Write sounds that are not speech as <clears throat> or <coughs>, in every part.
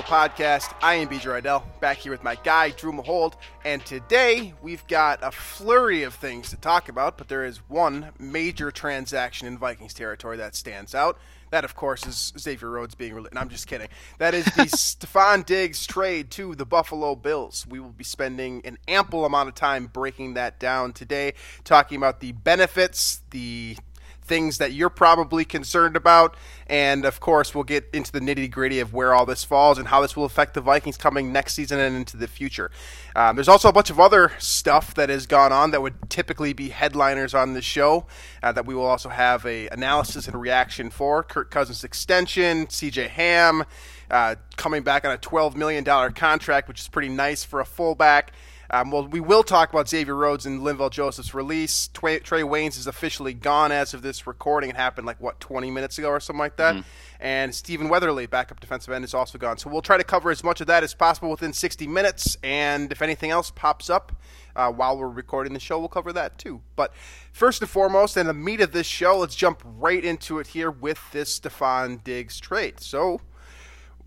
Unbelievable Podcast. I am BJ Rydell, back here with my guy, Drew Mahowald, and today we've got a flurry of things to talk about, but there is one major transaction in Vikings territory that stands out. That, of course, is Xavier Rhodes being released. I'm just kidding. That is the <laughs> Stefon Diggs trade to the Buffalo Bills. We will be spending an ample amount of time breaking that down today, talking about the benefits, the things that you're probably concerned about. And of course, we'll get into the nitty gritty of where all this falls and how this will affect the Vikings coming next season and into the future. Um, there's also a bunch of other stuff that has gone on that would typically be headliners on the show uh, that we will also have a analysis and reaction for. Kirk Cousins extension, CJ Ham uh, coming back on a $12 million contract, which is pretty nice for a fullback. Um, well, we will talk about Xavier Rhodes and Linval Joseph's release. Trae, Trae Waynes is officially gone as of this recording. It happened like what 20 minutes ago or something like that. And Stephen Weatherly, backup defensive end, is also gone. So we'll try to cover as much of that as possible within 60 minutes. And if anything else pops up uh, while we're recording the show, we'll cover that too. But first and foremost, and the meat of this show, let's jump right into it here with this Stefon Diggs trade. So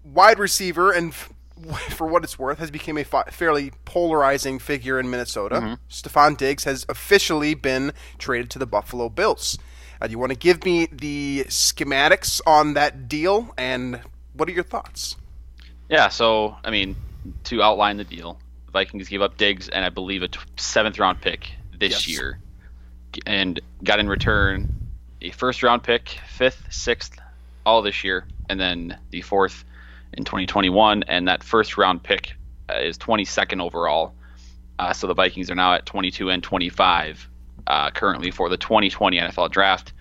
wide receiver and <laughs> for what it's worth, has become a fa- fairly polarizing figure in Minnesota. Mm-hmm. Stefon Diggs has officially been traded to the Buffalo Bills. Uh, do you want to give me the schematics on that deal, and what are your thoughts? Yeah, so I mean, to outline the deal, Vikings gave up Diggs and I believe a t- seventh round pick this Yes. year, and got in return a first round pick, fifth, sixth, all this year, and then the fourth in 2021, and that first round pick uh, is 22nd overall. Uh, so the Vikings are now at 22 and 25 uh, currently for the 2020 NFL Draft.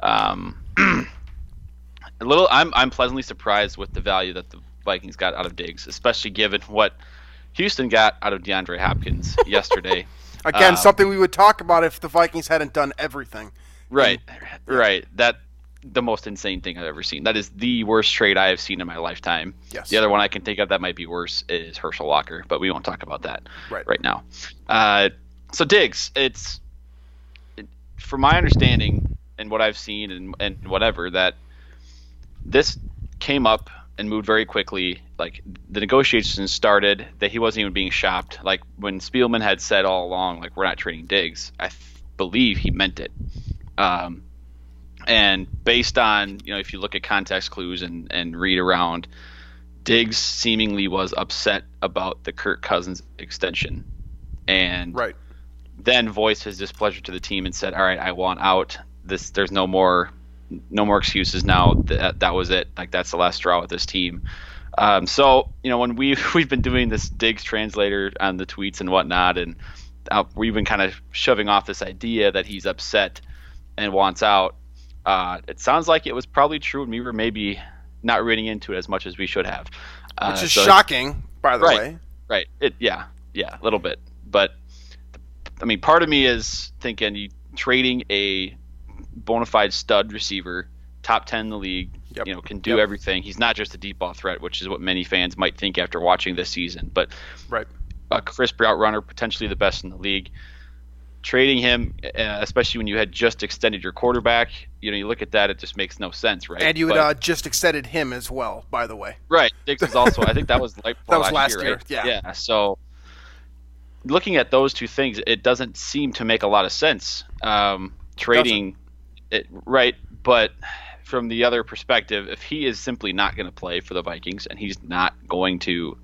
Um, <clears throat> a little, I'm I'm pleasantly surprised with the value that the Vikings got out of Diggs, especially given what Houston got out of DeAndre Hopkins <laughs> yesterday. Again, Um, something we would talk about if the Vikings hadn't done everything. Right, right. That the most insane thing I've ever seen. That is the worst trade I have seen in my lifetime. Yes. The other one I can think of that might be worse is Herschel Walker, but we won't talk about that Right. right now. Uh, so Diggs, it's it, from my understanding and what I've seen and and whatever that this came up and moved very quickly. Like the negotiations started, that he wasn't even being shopped. Like when Spielman had said all along, like we're not trading Diggs. I th- believe he meant it. Um, and based on you know, if you look at context clues and and read around, Diggs seemingly was upset about the Kirk Cousins extension, and Right. then voiced his displeasure to the team and said, "All right, I want out. This there's no more no more excuses now. That that was it. Like that's the last straw with this team." Um, so you know when we <laughs> we've been doing this Diggs translator on the tweets and whatnot, and uh, we've been kind of shoving off this idea that he's upset and wants out. Uh, it sounds like it was probably true, and we were maybe not reading into it as much as we should have. Uh, Which is so- shocking, by the Right. way. Right. It yeah, yeah, a little bit. But I mean, part of me is thinking you trading a bona fide stud receiver, top 10 in the league, Yep. you know, can do Yep. everything. He's not just a deep ball threat, which is what many fans might think after watching this season, but Right. a crisp route runner, potentially the best in the league. Trading him, uh, especially when you had just extended your quarterback, you know, you look at that, it just makes no sense, right? And you had uh, just extended him as well, by the way. Right. Diggs was also. I think that was like <laughs> That was last last year, right? yeah. Yeah. So looking at those two things, it doesn't seem to make a lot of sense. Um, trading, it, right? But from the other perspective, if he is simply not going to play for the Vikings and he's not going to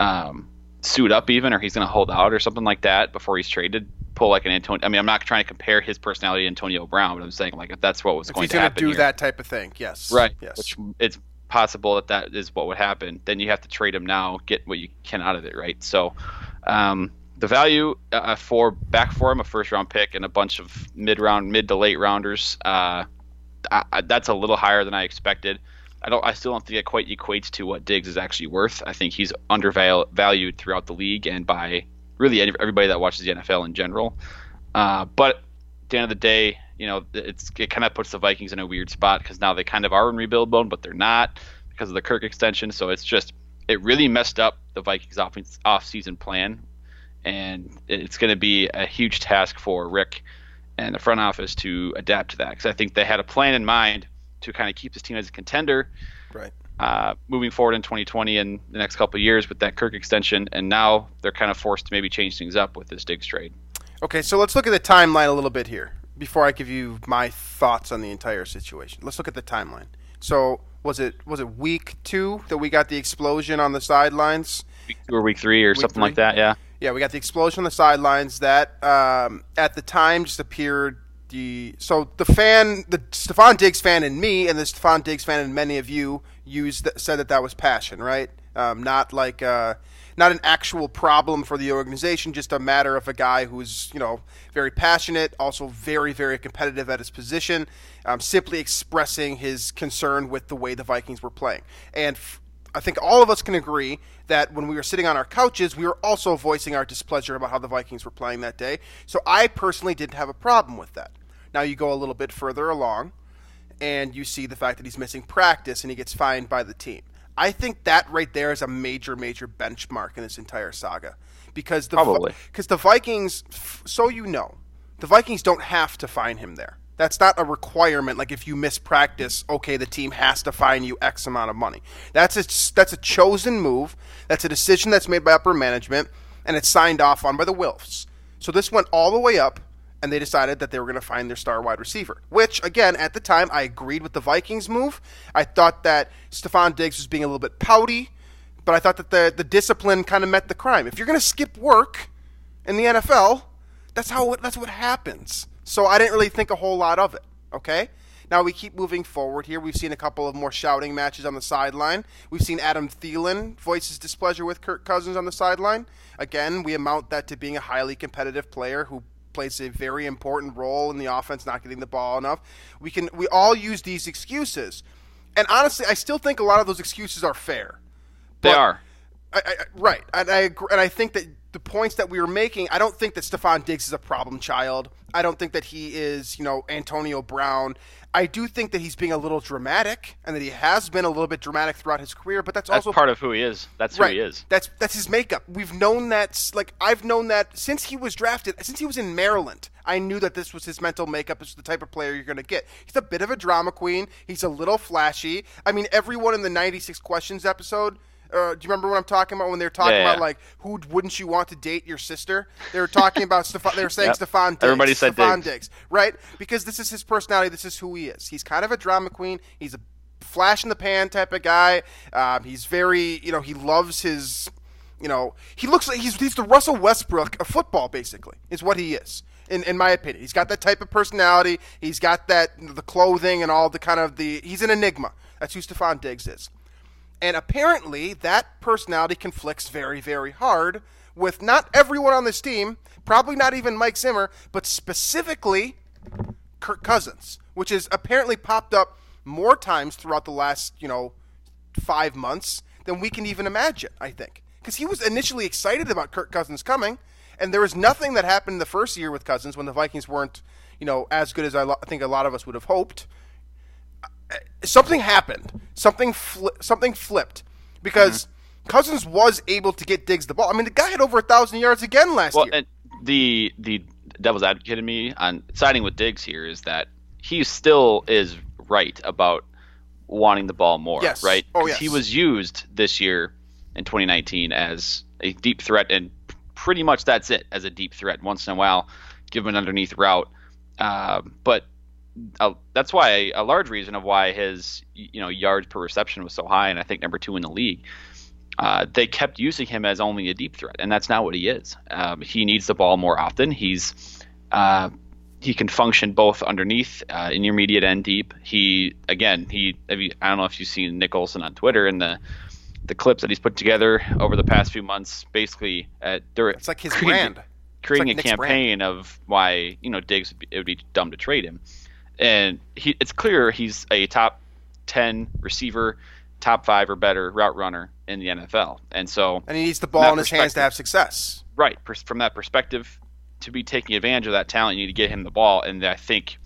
um, suit up even, or he's going to hold out or something like that before he's traded, pull like an Antonio. I mean, I'm not trying to compare his personality to Antonio Brown, but I'm saying like if that's what was If going he's to happen do here, that type of thing, yes. right? Yes. Which it's possible that that is what would happen. Then you have to trade him now, get what you can out of it, right? So, um, the value uh, for back for him, a first round pick and a bunch of mid round, mid to late rounders, uh, I, that's a little higher than I expected. I don't. I still don't think it quite equates to what Diggs is actually worth. I think he's undervalued throughout the league and by really everybody that watches the NFL in general. Uh, but at the end of the day, you know, it's it kind of puts the Vikings in a weird spot because now they kind of are in rebuild mode, but they're not because of the Kirk extension. So it's just it really messed up the Vikings off off-season plan, and it's going to be a huge task for Rick and the front office to adapt to that because I think they had a plan in mind to kind of keep this team as a contender. Right. Uh, moving forward in 2020 and the next couple of years with that Kirk extension, and now they're kind of forced to maybe change things up with this Diggs trade. Okay, so let's look at the timeline a little bit here before I give you my thoughts on the entire situation. Let's look at the timeline. So was it was it week two that we got the explosion on the sidelines? Week two or week three or week something three? like that, yeah. Yeah, we got the explosion on the sidelines that um, at the time just appeared the so the fan, the Stefon Diggs fan in me, and the Stefon Diggs fan and many of you used said that that was passion, right? Um, not like uh, not an actual problem for the organization, just a matter of a guy who's you know very passionate, also very very competitive at his position, um, simply expressing his concern with the way the Vikings were playing. And f- I think all of us can agree that when we were sitting on our couches, we were also voicing our displeasure about how the Vikings were playing that day. So I personally didn't have a problem with that. Now you go a little bit further along, and you see the fact that he's missing practice and he gets fined by the team. I think that right there is a major, major benchmark in this entire saga because the because the Vikings, so you know, the Vikings don't have to fine him there. That's not a requirement. Like if you miss practice, okay, the team has to fine you X amount of money. That's a that's a chosen move. That's a decision that's made by upper management, and it's signed off on by the Wilfs. So this went all the way up and they decided that they were going to find their star wide receiver. Which, again, at the time, I agreed with the Vikings move. I thought that Stefon Diggs was being a little bit pouty, but I thought that the the discipline kind of met the crime. If you're going to skip work in the NFL, that's how that's what happens. So I didn't really think a whole lot of it. Okay. Now we keep moving forward here. We've seen a couple of more shouting matches on the sideline. We've seen Adam Thielen voice his displeasure with Kirk Cousins on the sideline. Again, we amount that to being a highly competitive player who plays a very important role in the offense, not getting the ball enough. We can we all use these excuses, and honestly, I still think a lot of those excuses are fair. They are. I, I, right, and I agree, and I think that the points that we were making, I don't think that Stefon Diggs is a problem child. I don't think that he is, you know, Antonio Brown. I do think that he's being a little dramatic, and that he has been a little bit dramatic throughout his career. But that's, that's also part of who he is. That's right, who he is. That's that's his makeup. We've known that. Like I've known that since he was drafted, since he was in Maryland. I knew that this was his mental makeup. This is the type of player you're going to get. He's a bit of a drama queen. He's a little flashy. I mean, everyone in the '96 questions episode uh, do you remember what I'm talking about when they were talking yeah, about like who wouldn't you want to date your sister? They were talking about Stefon. They were saying yep. Stefon. Diggs, Everybody said Stefon Diggs. Diggs, right? Because this is his personality. This is who he is. He's kind of a drama queen. He's a flash in the pan type of guy. Um, he's very, you know, he loves his, you know, he looks like he's he's the Russell Westbrook of football, basically, is what he is. In, in my opinion, he's got that type of personality. He's got that the clothing and all the kind of the. He's an enigma. That's who Stefon Diggs is. And apparently, that personality conflicts very, very hard with not everyone on this team, probably not even Mike Zimmer, but specifically Kirk Cousins, which has apparently popped up more times throughout the last, you know, five months than we can even imagine, I think. Because he was initially excited about Kirk Cousins coming, and there was nothing that happened the first year with Cousins when the Vikings weren't, you know, as good as I, lo- I think a lot of us would have hoped something happened. Something fli- something flipped because mm-hmm. Cousins was able to get Diggs the ball. I mean, the guy had over a thousand yards again last well, year. And the the devil's advocate in me on siding with Diggs here is that he still is right about wanting the ball more. Yes. Right. Oh yes. He was used this year in 2019 as a deep threat, and pretty much that's it as a deep threat. Once in a while, give him an underneath route. Uh, but uh, that's why a large reason of why his you know yards per reception was so high, and I think number two in the league. Uh, they kept using him as only a deep threat, and that's not what he is. Um, he needs the ball more often. He's uh, he can function both underneath, uh, intermediate, and deep. He again, he I don't know if you've seen Nicholson on Twitter and the the clips that he's put together over the past few months, basically at during It's like his creating- brand. creating like a Nick's campaign of why you know Diggs it would be dumb to trade him, and he it's clear he's a top ten receiver, top five or better route runner in the NFL, and so And he needs the ball in his hands to have success. right from that perspective, to be taking advantage of that talent, you need to get him the ball, and I think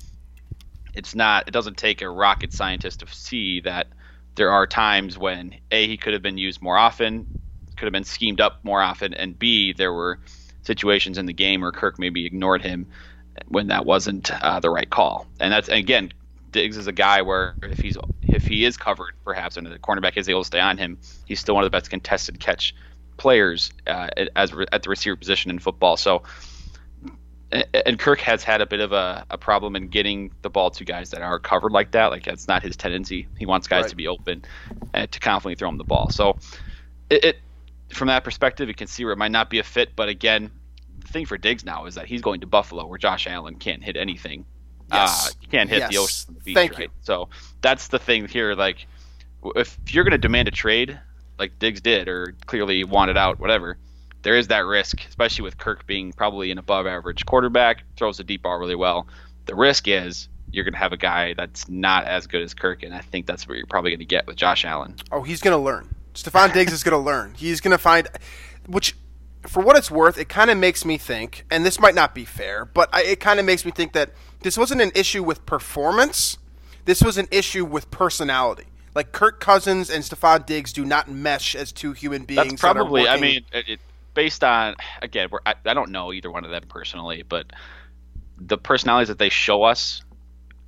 it's not it doesn't take a rocket scientist to see that there are times when a he could have been used more often, could have been schemed up more often, and b there were situations in the game where Kirk maybe ignored him when that wasn't uh, the right call, and that's and again. Diggs is a guy where if he's if he is covered, perhaps, and the cornerback is able to stay on him, he's still one of the best contested catch players uh, as at the receiver position in football. So, and Kirk has had a bit of a, a problem in getting the ball to guys that are covered like that. Like that's not his tendency. He wants guys Right. to be open and to confidently throw him the ball. So, it, it from that perspective, you can see where it might not be a fit. But again, the thing for Diggs now is that he's going to Buffalo, where Josh Allen can't hit anything. Yes. Uh, he can't hit the ocean the beach, Thank right? you. So that's the thing here. Like, if you're going to demand a trade, like Diggs did, or clearly wanted out, whatever, there is that risk, especially with Kirk being probably an above average quarterback, throws the deep ball really well. The risk is you're going to have a guy that's not as good as Kirk, and I think that's what you're probably going to get with Josh Allen. Oh, he's going to learn. Stefon Diggs is going to learn. He's going to find, which, for what it's worth, it kind of makes me think, and this might not be fair, but I, it kind of makes me think that this wasn't an issue with performance. This was an issue with personality. Like Kirk Cousins and Stefon Diggs do not mesh as two human beings. That's that are probably, I mean, it, it, based on, again, we're, I, I don't know either one of them personally, but the personalities that they show us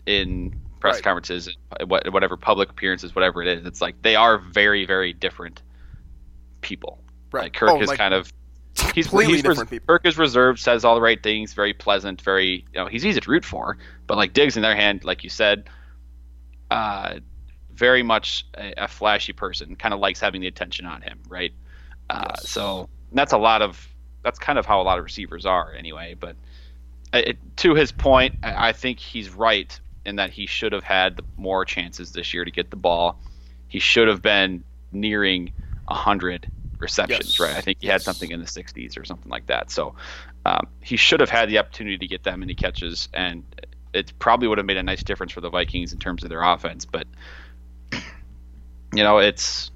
in press Right. conferences, what- whatever public appearances, whatever it is, it's like they are very, very different people. Right. Like Kirk Oh, is like, kind of he's completely he's different people. Kirk is reserved, says all the right things, very pleasant, very you know he's easy to root for. But like Diggs, in their hand, like you said, uh, very much a, a flashy person, kind of likes having the attention on him, right? Uh, So that's a lot of that's kind of how a lot of receivers are anyway. But it, to his point, I I think he's right in that he should have had more chances this year to get the ball. He should have been nearing hundred receptions, Yes. right? I think he had something in the 60s or something like that. So um, he should have had the opportunity to get that many catches, and it probably would have made a nice difference for the Vikings in terms of their offense. But you know, it's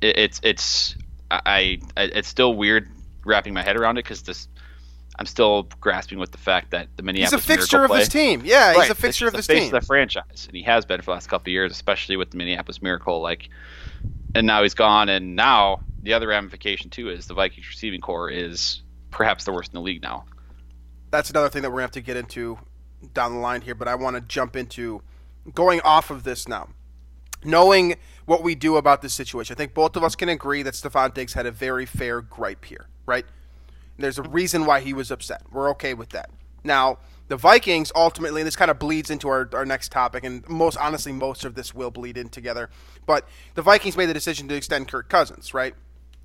it, it's it's I, I it's still weird wrapping my head around it because this I'm still grasping with the fact that the Minneapolis He's a fixture of this play- team. Yeah, he's Right, a fixture of this the face team. of the franchise, and he has been for the last couple of years, especially with the Minneapolis Miracle. Like, and now he's gone, and now the other ramification too is the Vikings receiving corps is perhaps the worst in the league now. that's another thing that we're to have to get into down the line here, but I want to jump into going off of this now. Knowing what we do about this situation, I think both of us can agree that Stefon Diggs had a very fair gripe here, right? There's a reason why he was upset. We're okay with that. Now, the Vikings ultimately, and this kind of bleeds into our, our next topic, and most honestly, most of this will bleed in together. But the Vikings made the decision to extend Kirk Cousins, right?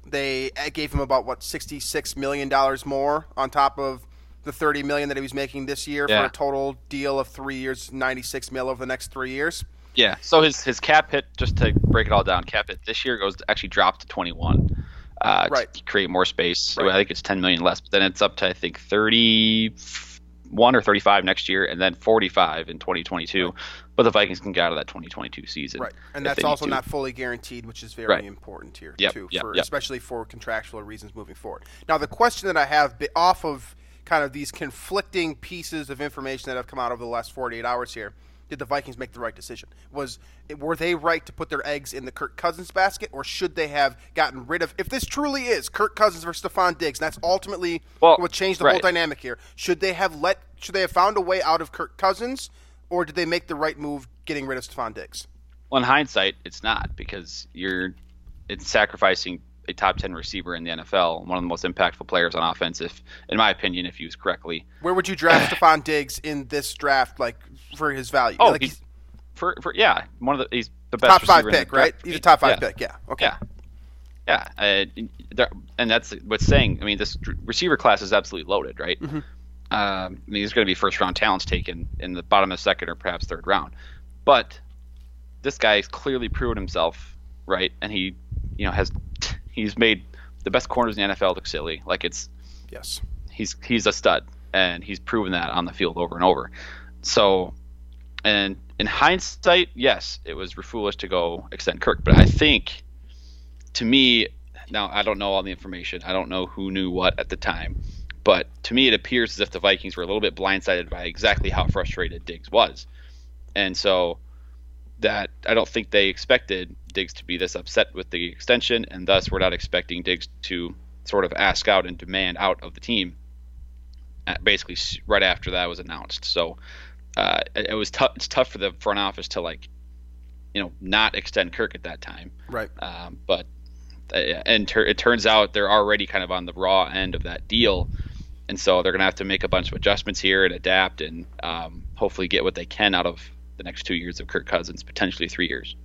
They uh, gave him about what sixty-six million dollars more on top of the thirty million that he was making this year for a total deal of three years, ninety-six mil over the next three years. Yeah. So his his cap hit, just to break it all down, cap hit this year goes actually dropped to 21. Uh, Right. To create more space. Right. I think it's 10 million less, but then it's up to I think 31 or 35 next year, and then 45 in 2022. But the Vikings can get out of that 2022 season. Right, and that's also not fully guaranteed, which is very Right. important here Yep, too, yep, for, yep. especially for contractual reasons moving forward. Now, the question that I have off of kind of these conflicting pieces of information that have come out over the last 48 hours here. Did the Vikings make the right decision? Was were they right to put their eggs in the Kirk Cousins basket, or should they have gotten rid of? If this truly is Kirk Cousins versus Stefon Diggs, and that's ultimately Well, what changed the whole dynamic here. Should they have let? Should they have found a way out of Kirk Cousins, or did they make the right move getting rid of Stefon Diggs? Well, in hindsight, it's not because you're it's sacrificing a top 10 receiver in the NFL, one of the most impactful players on offense, if in my opinion, if used correctly. Where would you draft <coughs> Stephon Diggs in this draft, like for his value? Oh, like, he's, for, for yeah, one of the he's the best top five pick, right? He's a top five Yeah. pick. Yeah. Okay. Yeah. Yeah, uh, and that's what's saying. I mean, this receiver class is absolutely loaded, right? Mm-hmm. Um, I mean, there's going to be first round talents taken in the bottom of second or perhaps third round, but this guy's clearly proven himself, right? And he you know has <laughs> he's made the best corners in the NFL look silly. Like it's yes, he's he's a stud, and he's proven that on the field over and over. So, and in hindsight, yes, it was foolish to go extend Kirk, but I think to me now I don't know all the information. I don't know who knew what at the time, but to me it appears as if the Vikings were a little bit blindsided by exactly how frustrated Diggs was, and so that I don't think they expected Diggs to be this upset with the extension, and thus we're not expecting Diggs to sort of ask out and demand out of the team. Uh, basically, right after that was announced, so uh, it, was tough. It's tough for the front office to like, you know, not extend Kirk at that time. Right. Um, but uh, and ter- it turns out they're already kind of on the raw end of that deal, and so they're gonna have to make a bunch of adjustments here and adapt and um, hopefully get what they can out of the next two years of Kirk Cousins, potentially three years.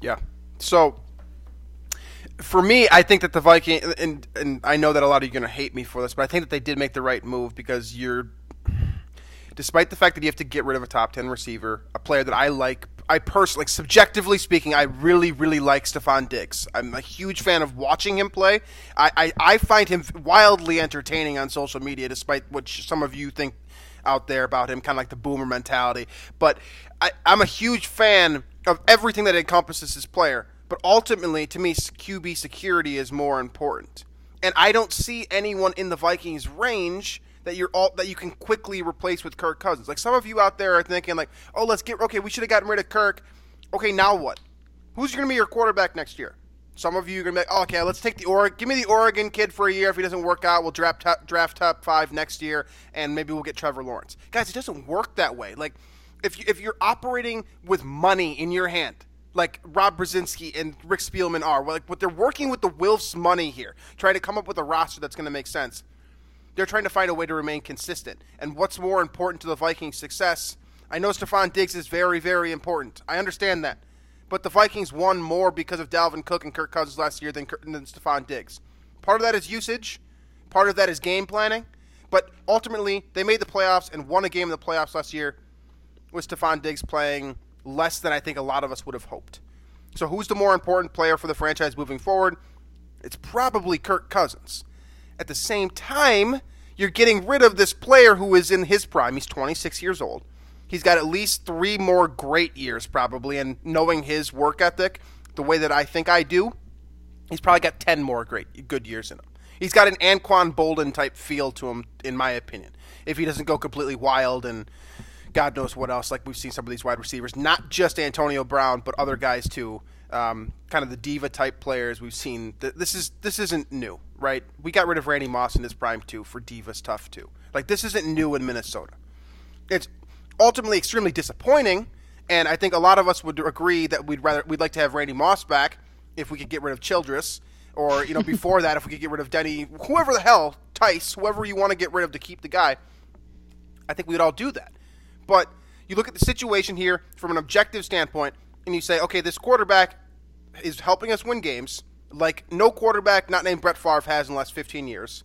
Yeah. So for me, I think that the Viking and and I know that a lot of you are going to hate me for this, but I think that they did make the right move because you're despite the fact that you have to get rid of a top 10 receiver, a player that I like I personally, like, subjectively speaking, I really, really like Stefon Diggs. I'm a huge fan of watching him play. I, I, I find him wildly entertaining on social media, despite what some of you think out there about him, kind of like the boomer mentality. But I, I'm a huge fan of everything that encompasses his player. But ultimately, to me, QB security is more important. And I don't see anyone in the Vikings range that you're all that you can quickly replace with Kirk Cousins. Like some of you out there are thinking, like, oh, let's get okay, we should have gotten rid of Kirk. Okay, now what? Who's going to be your quarterback next year? Some of you are going to be like, oh, okay, let's take the Oregon. Give me the Oregon kid for a year. If he doesn't work out, we'll draft top, draft top five next year, and maybe we'll get Trevor Lawrence. Guys, it doesn't work that way. Like, if you, if you're operating with money in your hand, like Rob Brzezinski and Rick Spielman are, like, what they're working with the Wilfs' money here, trying to come up with a roster that's going to make sense. They're trying to find a way to remain consistent. And what's more important to the Vikings' success? I know Stefon Diggs is very, very important. I understand that. But the Vikings won more because of Dalvin Cook and Kirk Cousins last year than, than Stefon Diggs. Part of that is usage, part of that is game planning. But ultimately, they made the playoffs and won a game in the playoffs last year with Stefon Diggs playing less than I think a lot of us would have hoped. So, who's the more important player for the franchise moving forward? It's probably Kirk Cousins. At the same time, you're getting rid of this player who is in his prime. He's 26 years old. He's got at least three more great years, probably. And knowing his work ethic, the way that I think I do, he's probably got 10 more great, good years in him. He's got an Anquan Boldin type feel to him, in my opinion. If he doesn't go completely wild and God knows what else, like we've seen some of these wide receivers, not just Antonio Brown, but other guys too. Um, kind of the diva type players we've seen. This is this isn't new, right? We got rid of Randy Moss in his prime too for diva stuff too. Like this isn't new in Minnesota. It's ultimately extremely disappointing. And I think a lot of us would agree that we'd rather we'd like to have Randy Moss back if we could get rid of Childress, or you know <laughs> before that if we could get rid of Denny, whoever the hell Tice, whoever you want to get rid of to keep the guy. I think we'd all do that. But you look at the situation here from an objective standpoint, and you say, okay, this quarterback is helping us win games like no quarterback not named Brett Favre has in the last 15 years.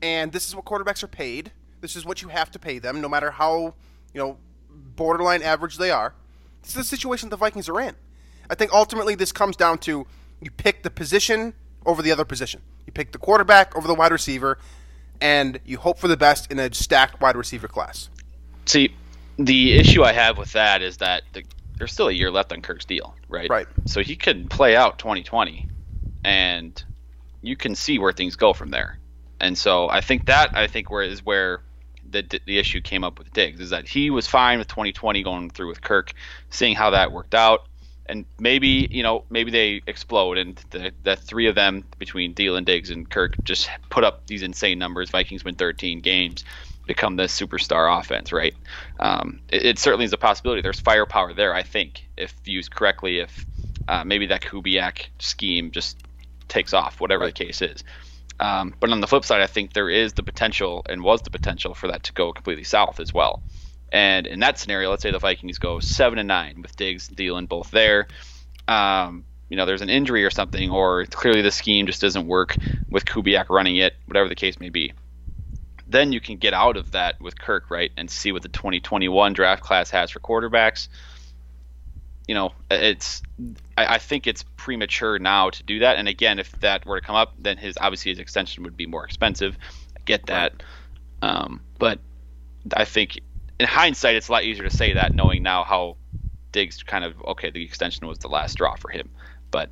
And this is what quarterbacks are paid. This is what you have to pay them, no matter how you know, borderline average they are. This is the situation the Vikings are in. I think ultimately this comes down to you pick the position over the other position. You pick the quarterback over the wide receiver, and you hope for the best in a stacked wide receiver class. See, the issue I have with that is that the, there's still a year left on Kirk's deal, right? Right. So he could play out 2020, and you can see where things go from there. And so I think that I think where is where the the issue came up with Diggs is that he was fine with 2020 going through with Kirk, seeing how that worked out, and maybe you know maybe they explode and the the three of them between Deal and Diggs, and Kirk just put up these insane numbers. Vikings win 13 games, become this superstar offense, right? Um, it, it, certainly is a possibility. There's firepower there, I think, if used correctly. If uh, maybe that Kubiak scheme just takes off, whatever the case is. Um, but on the flip side, I think there is the potential and was the potential for that to go completely south as well. And in that scenario, let's say the Vikings go seven and nine with Diggs, Thielen both there. Um, you know, there's an injury or something, or clearly the scheme just doesn't work with Kubiak running it, whatever the case may be. Then you can get out of that with Kirk, right, and see what the 2021 draft class has for quarterbacks. you know, it's I, I, think it's premature now to do that. And again, if that were to come up, then his obviously his extension would be more expensive. I get that, um, but I think in hindsight, it's a lot easier to say that knowing now how Diggs kind of okay, the extension was the last straw for him, but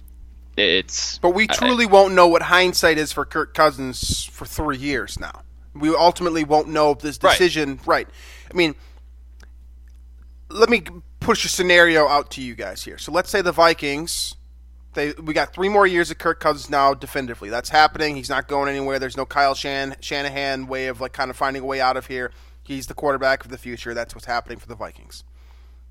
it's. But we truly I, won't know what hindsight is for Kirk Cousins for three years now. We ultimately won't know if this decision. Right. right. I mean, let me push a scenario out to you guys here. So let's say the Vikings, they we got three more years of Kirk Cousins now definitively. That's happening. He's not going anywhere. There's no Kyle Shan- Shanahan way of like kind of finding a way out of here. He's the quarterback of the future. That's what's happening for the Vikings.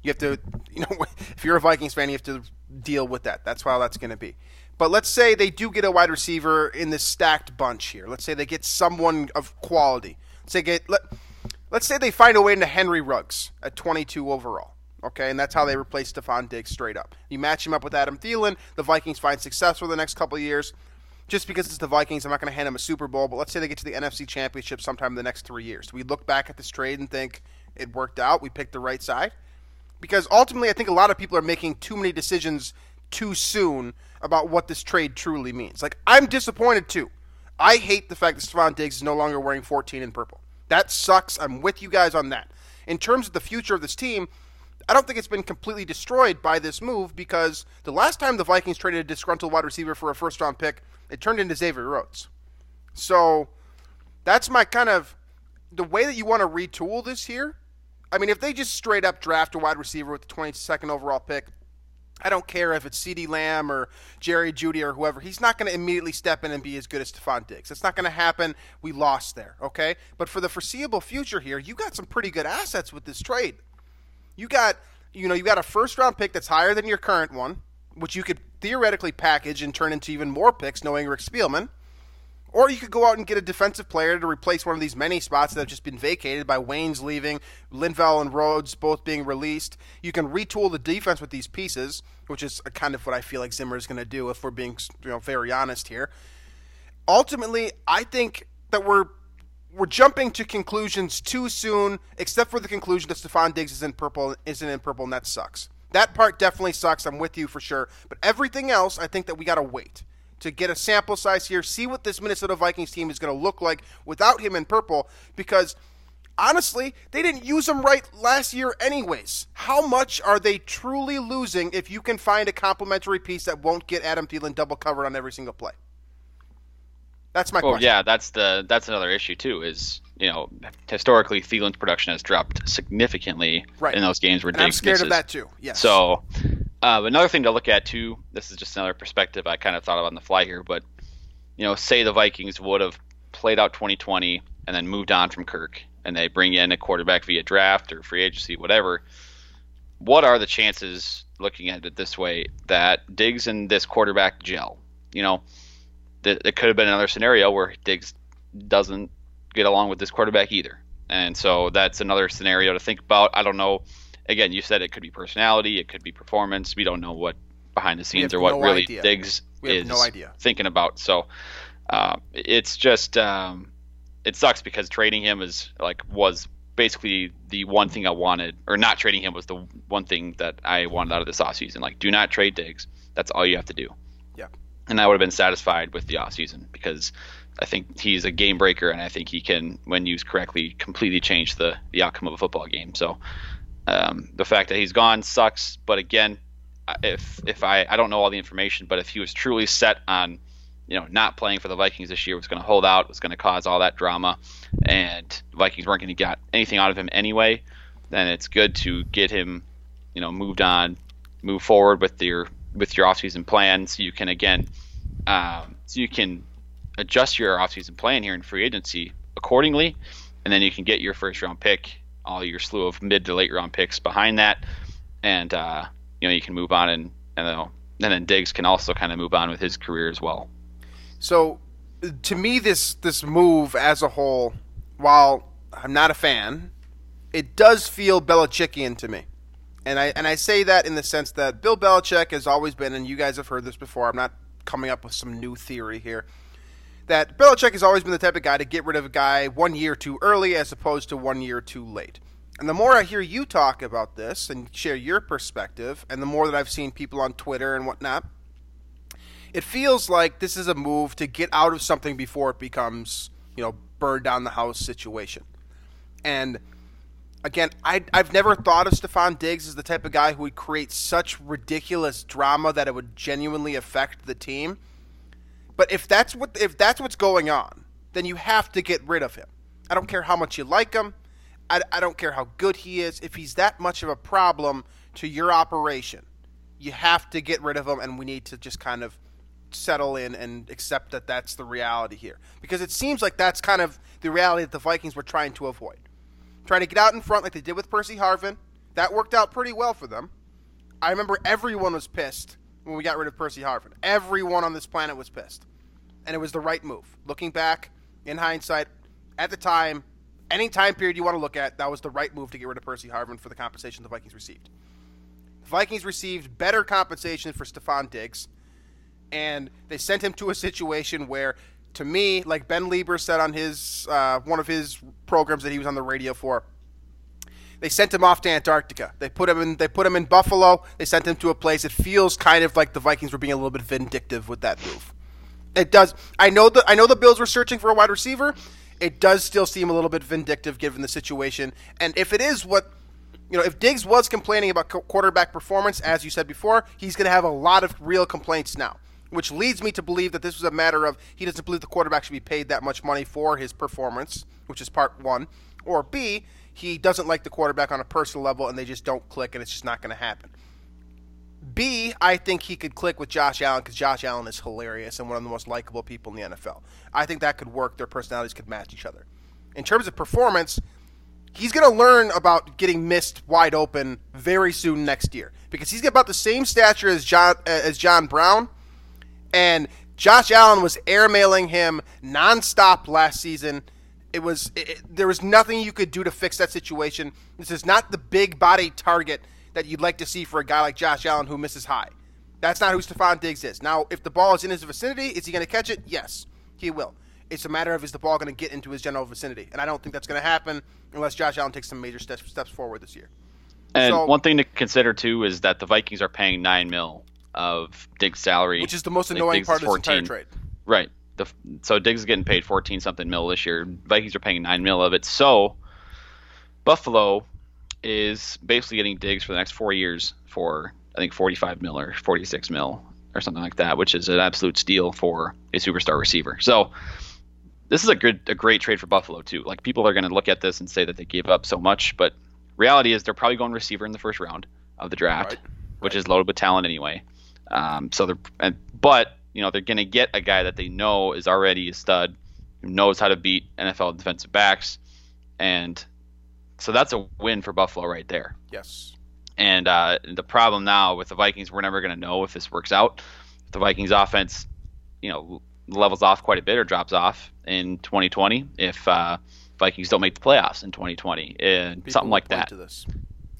You have to, <laughs> you know, if you're a Vikings fan, you have to deal with that. That's how that's going to be. But let's say they do get a wide receiver in this stacked bunch here. Let's say they get someone of quality. Let's say get let, let's say they find a way into Henry Ruggs at 22 overall. Okay, and that's how they replace Stefon Diggs straight up. You match him up with Adam Thielen, the Vikings find success for the next couple of years. Just because it's the Vikings, I'm not going to hand them a Super Bowl, but let's say they get to the NFC Championship sometime in the next three years. We look back at this trade and think it worked out. We picked the right side. Because ultimately, I think a lot of people are making too many decisions too soon about what this trade truly means. Like, I'm disappointed too. I hate the fact that Stefon Diggs is no longer wearing 14 in purple. That sucks. I'm with you guys on that. In terms of the future of this team, I don't think it's been completely destroyed by this move because the last time the Vikings traded a disgruntled wide receiver for a first round pick, it turned into Xavier Rhodes. So that's my kind of the way that you want to retool this here. I mean, if they just straight up draft a wide receiver with the 22nd overall pick, I don't care if it's CeeDee Lamb or Jerry Jeudy or whoever. He's not going to immediately step in and be as good as Stefon Diggs. It's not going to happen. We lost there, okay? But for the foreseeable future here, you got some pretty good assets with this trade. You got, you know, you got a first round pick that's higher than your current one, which you could theoretically package and turn into even more picks, knowing Rick Spielman. Or you could go out and get a defensive player to replace one of these many spots that have just been vacated by Waynes leaving, Linval and Rhodes both being released. You can retool the defense with these pieces, which is kind of what I feel like Zimmer is going to do if we're being you know very honest here. Ultimately, I think that we're we're jumping to conclusions too soon, except for the conclusion that Stefon Diggs is in purple isn't in purple, and that sucks. That part definitely sucks. I'm with you for sure. But everything else, I think that we got to wait to get a sample size here, see what this Minnesota Vikings team is going to look like without him in purple, because honestly, they didn't use him right last year, anyways. How much are they truly losing if you can find a complementary piece that won't get Adam Thielen double covered on every single play? That's my well, question. yeah, that's the that's another issue too. Is you know historically Thielen's production has dropped significantly right. in those games where and Diggs I'm scared misses. of that too. Yes. So uh, another thing to look at too. This is just another perspective I kind of thought of on the fly here, but you know, say the Vikings would have played out 2020 and then moved on from Kirk, and they bring in a quarterback via draft or free agency, whatever. What are the chances, looking at it this way, that Diggs and this quarterback gel? You know, that it could have been another scenario where Diggs doesn't get along with this quarterback either. And so that's another scenario to think about. I don't know. Again, you said it could be personality, it could be performance. We don't know what behind the scenes or what no really idea. Diggs is no idea. thinking about. So uh, it's just um, it sucks because trading him is like was basically the one thing I wanted, or not trading him was the one thing that I wanted out of this offseason. Like, do not trade Diggs. That's all you have to do Yeah. and I would have been satisfied with the offseason because I think he's a game breaker, and I think he can, when used correctly, completely change the the outcome of a football game. So um, the fact that he's gone sucks, but again, if if I I don't know all the information, but if he was truly set on you know not playing for the Vikings this year was going to hold out, was going to cause all that drama, and Vikings weren't going to get anything out of him anyway, then it's good to get him you know moved on, move forward with your with your offseason plan so you can again um, so you can adjust your offseason plan here in free agency accordingly and then you can get your first round pick all your slew of mid to late round picks behind that and uh, you know you can move on and and then, and then Diggs can also kind of move on with his career as well so to me this this move as a whole while I'm not a fan it does feel Belichickian to me and I and I say that in the sense that Bill Belichick has always been, and you guys have heard this before. I'm not coming up with some new theory here. That Belichick has always been the type of guy to get rid of a guy one year too early as opposed to one year too late. And the more I hear you talk about this and share your perspective, and the more that I've seen people on Twitter and whatnot, it feels like this is a move to get out of something before it becomes, you know, burn down the house situation. And again, I, I've never thought of Stefon Diggs as the type of guy who would create such ridiculous drama that it would genuinely affect the team. But if that's what if that's what's going on, then you have to get rid of him. I don't care how much you like him. I, I don't care how good he is. If he's that much of a problem to your operation, you have to get rid of him, and we need to just kind of settle in and accept that that's the reality here. Because it seems like that's kind of the reality that the Vikings were trying to avoid. Trying to get out in front like they did with Percy Harvin. That worked out pretty well for them. I remember everyone was pissed when we got rid of Percy Harvin. Everyone on this planet was pissed. And it was the right move. Looking back, in hindsight, at the time, any time period you want to look at, that was the right move to get rid of Percy Harvin for the compensation the Vikings received. The Vikings received better compensation for Stefon Diggs, and they sent him to a situation where, to me, like Ben Leber said on his uh, one of his programs that he was on the radio for, they sent him off to Antarctica. They put him in. They put him in Buffalo. They sent him to a place. It feels kind of like the Vikings were being a little bit vindictive with that move. It does. I know the I know the Bills were searching for a wide receiver. It does still seem a little bit vindictive given the situation. And if it is what you know, if Diggs was complaining about quarterback performance, as you said before, he's going to have a lot of real complaints now. Which leads me to believe that this was a matter of he doesn't believe the quarterback should be paid that much money for his performance, which is part one. Or B, he doesn't like the quarterback on a personal level and they just don't click and it's just not going to happen. B, I think he could click with Josh Allen because Josh Allen is hilarious and one of the most likable people in the NFL. I think that could work. Their personalities could match each other. In terms of performance, he's going to learn about getting missed wide open very soon next year because he's about the same stature as John uh, as John Brown, and Josh Allen was airmailing him nonstop last season. It was it, there was nothing you could do to fix that situation. This is not the big body target that you'd like to see for a guy like Josh Allen who misses high. That's not who Stefon Diggs is. Now, if the ball is in his vicinity, is he going to catch it? Yes, he will. It's a matter of is the ball going to get into his general vicinity, and I don't think that's going to happen unless Josh Allen takes some major steps steps forward this year. And so, one thing to consider too is that the Vikings are paying nine mil of Diggs' salary, which is the most annoying part of this entire trade. Right. The, so Diggs is getting paid fourteen something mil this year. Vikings are paying nine mil of it. So Buffalo is basically getting Diggs for the next four years for I think 45 mil or 46 mil or something like that, which is an absolute steal for a superstar receiver. So this is a good a great trade for Buffalo too. Like people are going to look at this and say that they gave up so much, but reality is they're probably going receiver in the first round of the draft, right. which right. is loaded with talent anyway. Um, so they're and, but you know they're going to get a guy that they know is already a stud, who knows how to beat NFL defensive backs, and so that's a win for Buffalo right there. Yes. And uh, the problem now with the Vikings, we're never going to know if this works out. If the Vikings offense, you know, levels off quite a bit or drops off in 2020 if uh, Vikings don't make the playoffs in 2020 and people something like that. This.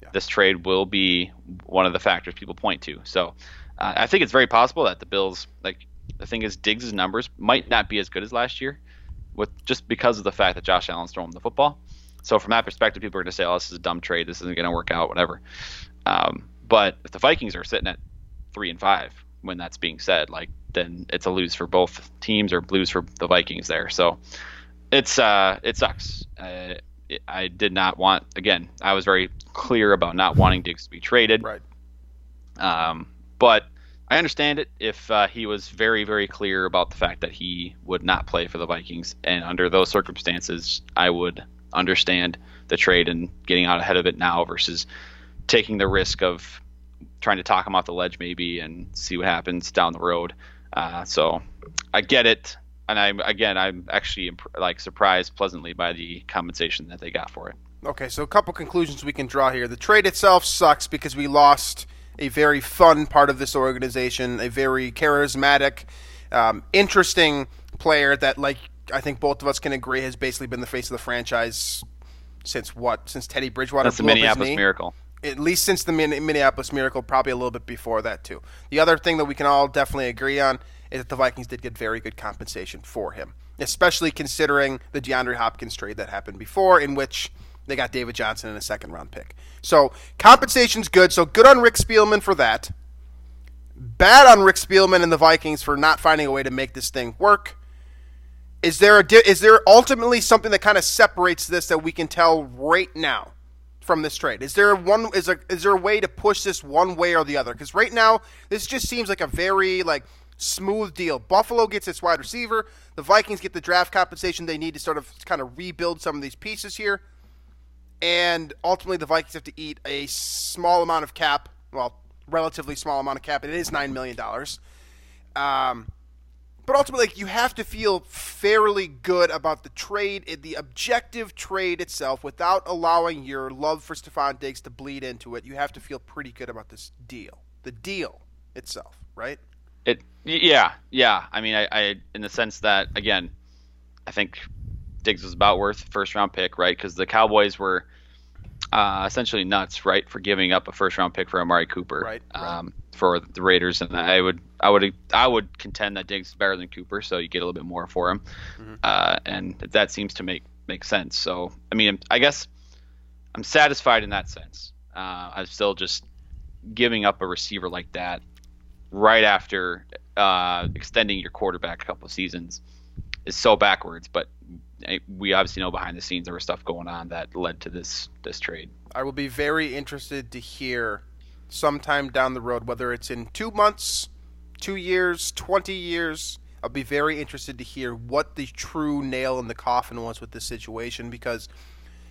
Yeah. this. trade will be one of the factors people point to. So uh, I think it's very possible that the Bills, like the thing is, Diggs' numbers might not be as good as last year, with just because of the fact that Josh Allen's throwing the football. So from that perspective, people are going to say, "Oh, this is a dumb trade. This isn't going to work out. Whatever." Um, but if the Vikings are sitting at three and five when that's being said, like then it's a lose for both teams or lose for the Vikings there. So it's uh, it sucks. Uh, it, I did not want again. I was very clear about not wanting Diggs to be traded. Right. Um, but I understand it if uh, he was very, very clear about the fact that he would not play for the Vikings, and under those circumstances, I would understand the trade and getting out ahead of it now versus taking the risk of trying to talk him off the ledge maybe and see what happens down the road. Uh, so I get it, and I'm again I'm actually imp- like surprised pleasantly by the compensation that they got for it. Okay, so a couple conclusions we can draw here. The trade itself sucks because we lost a very fun part of this organization, a very charismatic, um, interesting player that like I think both of us can agree has basically been the face of the franchise since what? Since Teddy Bridgewater. That's the Minneapolis Miracle. At least since the Minneapolis Miracle, probably a little bit before that too. The other thing that we can all definitely agree on is that the Vikings did get very good compensation for him, especially considering the DeAndre Hopkins trade that happened before, in which They got David Johnson in a second round pick. So compensation's good. So good on Rick Spielman for that. Bad on Rick Spielman and the Vikings for not finding a way to make this thing work. Is there a is there ultimately something that kind of separates this that we can tell right now from this trade? Is there one is a is there a way to push this one way or the other? Because right now this just seems like a very like smooth deal. Buffalo gets its wide receiver. The Vikings get the draft compensation they need to sort of kind of rebuild some of these pieces here. And ultimately, the Vikings have to eat a small amount of cap. Well, relatively small amount of cap. It is nine million dollars. Um, but ultimately, like, you have to feel fairly good about the trade, the objective trade itself, without allowing your love for Stefon Diggs to bleed into it. You have to feel pretty good about this deal, the deal itself, right? It yeah yeah. I mean, I, I in the sense that again, I think Diggs was about worth first round pick, right? Because the Cowboys were uh, essentially nuts, right, for giving up a first round pick for Amari Cooper, right, um, for the Raiders, and I would I would I would contend that Diggs is better than Cooper, so you get a little bit more for him, mm-hmm. uh, and that seems to make make sense. So I mean, I guess I'm satisfied in that sense. Uh, I'm still just giving up a receiver like that right after uh, extending your quarterback a couple of seasons is so backwards. But we obviously know behind the scenes there was stuff going on that led to this this trade. I will be very interested to hear sometime down the road, whether it's in two months, two years, twenty years. I'll be very interested to hear what the true nail in the coffin was with this situation because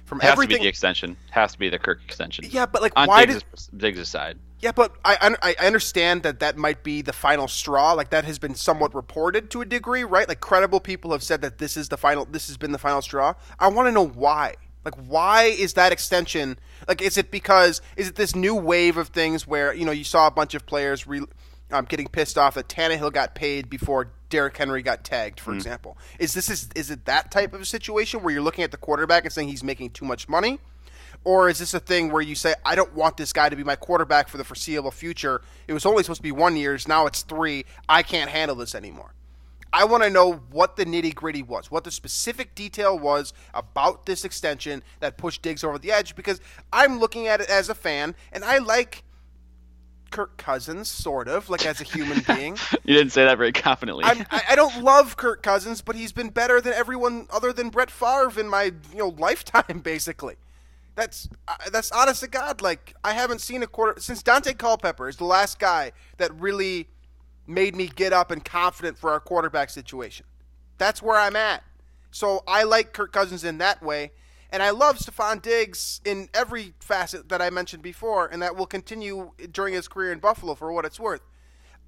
from it has everything, to be the extension. Has to be the Kirk extension. Yeah, but like, On why Diggs' did Diggs' side? Yeah, but I, I understand that that might be the final straw. Like that has been somewhat reported to a degree, right? Like credible people have said that this is the final. This has been the final straw. I want to know why. Like, why is that extension? Like, is it because is it this new wave of things where you know you saw a bunch of players re, um, getting pissed off that Tannehill got paid before Derrick Henry got tagged, for mm. example? Is this is is it that type of a situation where you're looking at the quarterback and saying he's making too much money? Or is this a thing where you say, I don't want this guy to be my quarterback for the foreseeable future? It was only supposed to be one years, now it's three. I can't handle this anymore. I want to know what the nitty gritty was, what the specific detail was about this extension that pushed Diggs over the edge, because I'm looking at it as a fan, and I like Kirk Cousins, sort of, like as a human <laughs> being. you didn't say that very confidently. I'm, I, I don't love Kirk Cousins, but he's been better than everyone other than Brett Favre in my you know lifetime, <laughs> basically. That's uh, that's honest to God. Like I haven't seen a quarter since Daunte Culpepper is the last guy that really made me get up and confident for our quarterback situation. That's where I'm at. So I like Kirk Cousins in that way, and I love Stefon Diggs in every facet that I mentioned before, and that will continue during his career in Buffalo for what it's worth.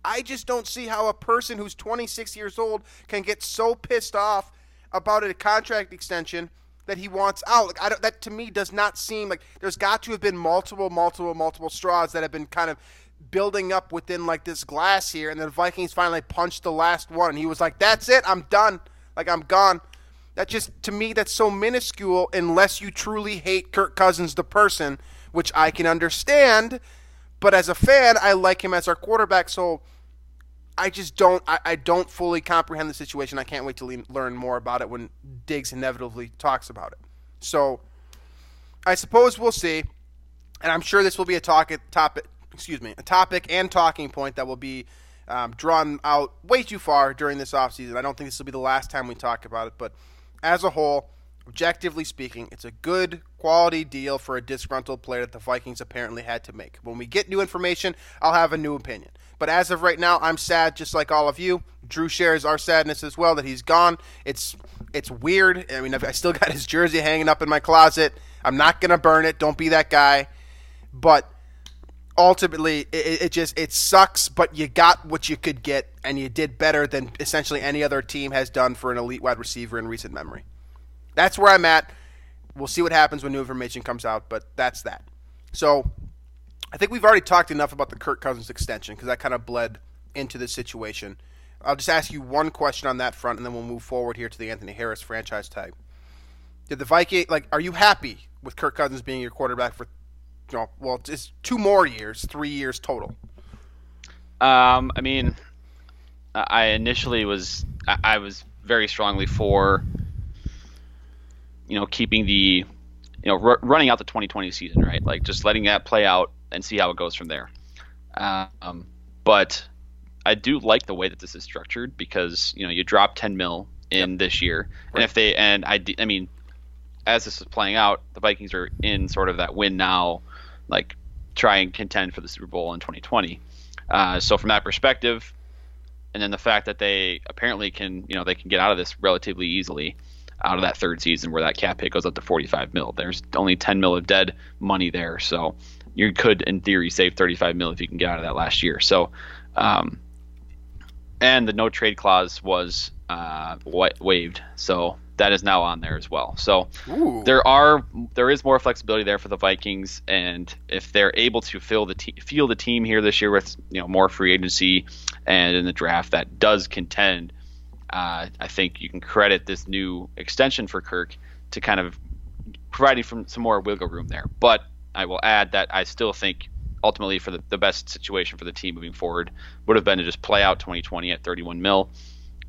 I just don't see how a person who's 26 years old can get so pissed off about a contract extension that he wants out. Like I don't, that to me does not seem like there's got to have been multiple, multiple, multiple straws that have been kind of building up within like this glass here, and then the Vikings finally punched the last one. He was like, "That's it, I'm done. Like I'm gone." That just to me that's so minuscule unless you truly hate Kirk Cousins the person, which I can understand. But as a fan, I like him as our quarterback, so I just don't I, I, don't fully comprehend the situation. I can't wait to le- learn more about it when Diggs inevitably talks about it. So I suppose we'll see, and I'm sure this will be a talk topic. Excuse me, a topic and talking point that will be um, drawn out way too far during this offseason. I don't think this will be the last time we talk about it, but as a whole, objectively speaking, it's a good quality deal for a disgruntled player that the Vikings apparently had to make. When we get new information, I'll have a new opinion. But as of right now, I'm sad, just like all of you. Drew shares our sadness as well that he's gone. It's it's weird. I mean, I still got his jersey hanging up in my closet. I'm not gonna burn it. Don't be that guy. But ultimately, it, it just it sucks. But you got what you could get, and you did better than essentially any other team has done for an elite wide receiver in recent memory. That's where I'm at. We'll see what happens when new information comes out, but that's that. So I think we've already talked enough about the Kirk Cousins extension because that kind of bled into this situation. I'll just ask you one question on that front, and then we'll move forward here to the Anthony Harris franchise tag. Did the Viking like? Are you happy with Kirk Cousins being your quarterback for, you know, well, it's two more years, three years total? Um, I mean, I initially was I was very strongly for, you know, keeping the you know, r- running out the 2020 season, right? Like just letting that play out and see how it goes from there. Um, but I do like the way that this is structured because you know you drop 10 mil in yep. this year, right. and if they and I, I mean, as this is playing out, the Vikings are in sort of that win now, like try and contend for the Super Bowl in 2020. Uh, so from that perspective, and then the fact that they apparently can, you know, they can get out of this relatively easily out of that third season where that cap hit goes up to 45 mil. There's only 10 mil of dead money there, so you could, in theory, save 35 mil if you can get out of that last year. So, um, and the no trade clause was uh, waived, so that is now on there as well. So Ooh. there are there is more flexibility there for the Vikings, and if they're able to fill the te- field the team here this year with you know more free agency and in the draft that does contend, uh, I think you can credit this new extension for Kirk to kind of providing from some more wiggle room there. But I will add that I still think ultimately for the, the best situation for the team moving forward would have been to just play out 2020 at 31 mil,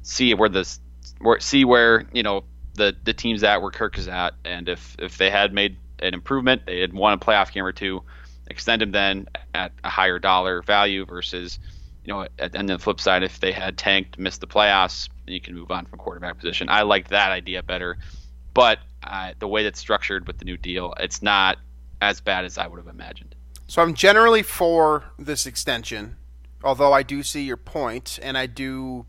see where this see where you know the the team's at where Kirk is at, and if if they had made an improvement, they had won a playoff game or two, extend him then at a higher dollar value versus, you know, and then the flip side, if they had tanked, missed the playoffs, then you can move on from quarterback position. I like that idea better, but uh, the way that's structured with the new deal, it's not as bad as I would have imagined. So I'm generally for this extension, although I do see your point, and I do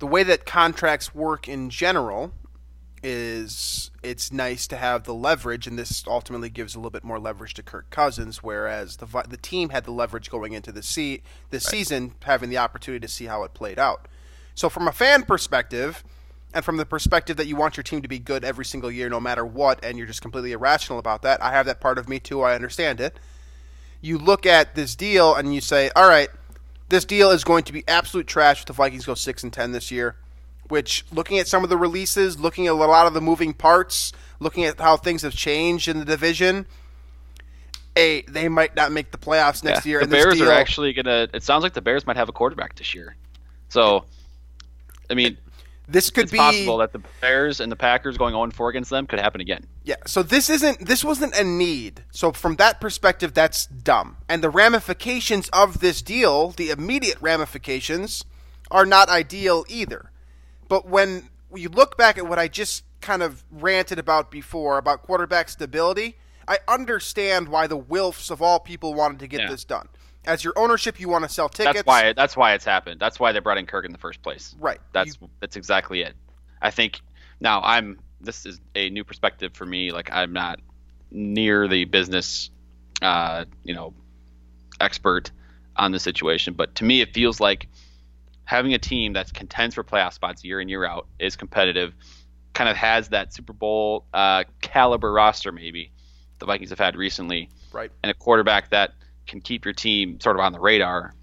the way that contracts work in general is it's nice to have the leverage, and this ultimately gives a little bit more leverage to Kirk Cousins, whereas the the team had the leverage going into the se- this right. season, having the opportunity to see how it played out. So, from a fan perspective, and from the perspective that you want your team to be good every single year, no matter what, and you're just completely irrational about that, I have that part of me too. I understand it. You look at this deal and you say, all right, this deal is going to be absolute trash if the Vikings go six and ten this year which looking at some of the releases, looking at a lot of the moving parts, looking at how things have changed in the division, a they might not make the playoffs next yeah, year. The Bears deal, are actually gonna. It sounds like the Bears might have a quarterback this year. So, I mean, this could it's be possible that the Bears and the Packers going 0 4 against them could happen again. Yeah. So this isn't. This wasn't a need. So from that perspective, that's dumb. And the ramifications of this deal, the immediate ramifications, are not ideal either. But when you look back at what I just kind of ranted about before about quarterback stability, I understand why the Wilfs of all people wanted to get yeah. this done. As your ownership, you want to sell tickets. That's why. That's why it's happened. That's why they brought in Kirk in the first place. Right. That's you, that's exactly it. I think now I'm. This is a new perspective for me. Like I'm not near the business, uh, you know, expert on the situation, but to me it feels like having a team that contends for playoff spots year in year out is competitive, kind of has that Super Bowl uh, caliber roster maybe the Vikings have had recently, right? And a quarterback that can keep your team sort of on the radar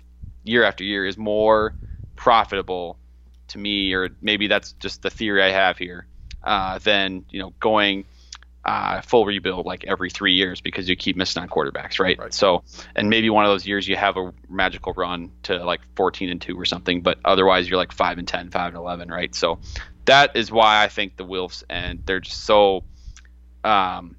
year after year is more profitable to me, or maybe that's just the theory I have here, uh, than you know going uh, full rebuild like every three years because you keep missing on quarterbacks, right? right? So, and maybe one of those years you have a magical run to like 14 and two or something, but otherwise you're like five and 10, five and 11, right? So that is why I think the Wilfs and they're just so, um,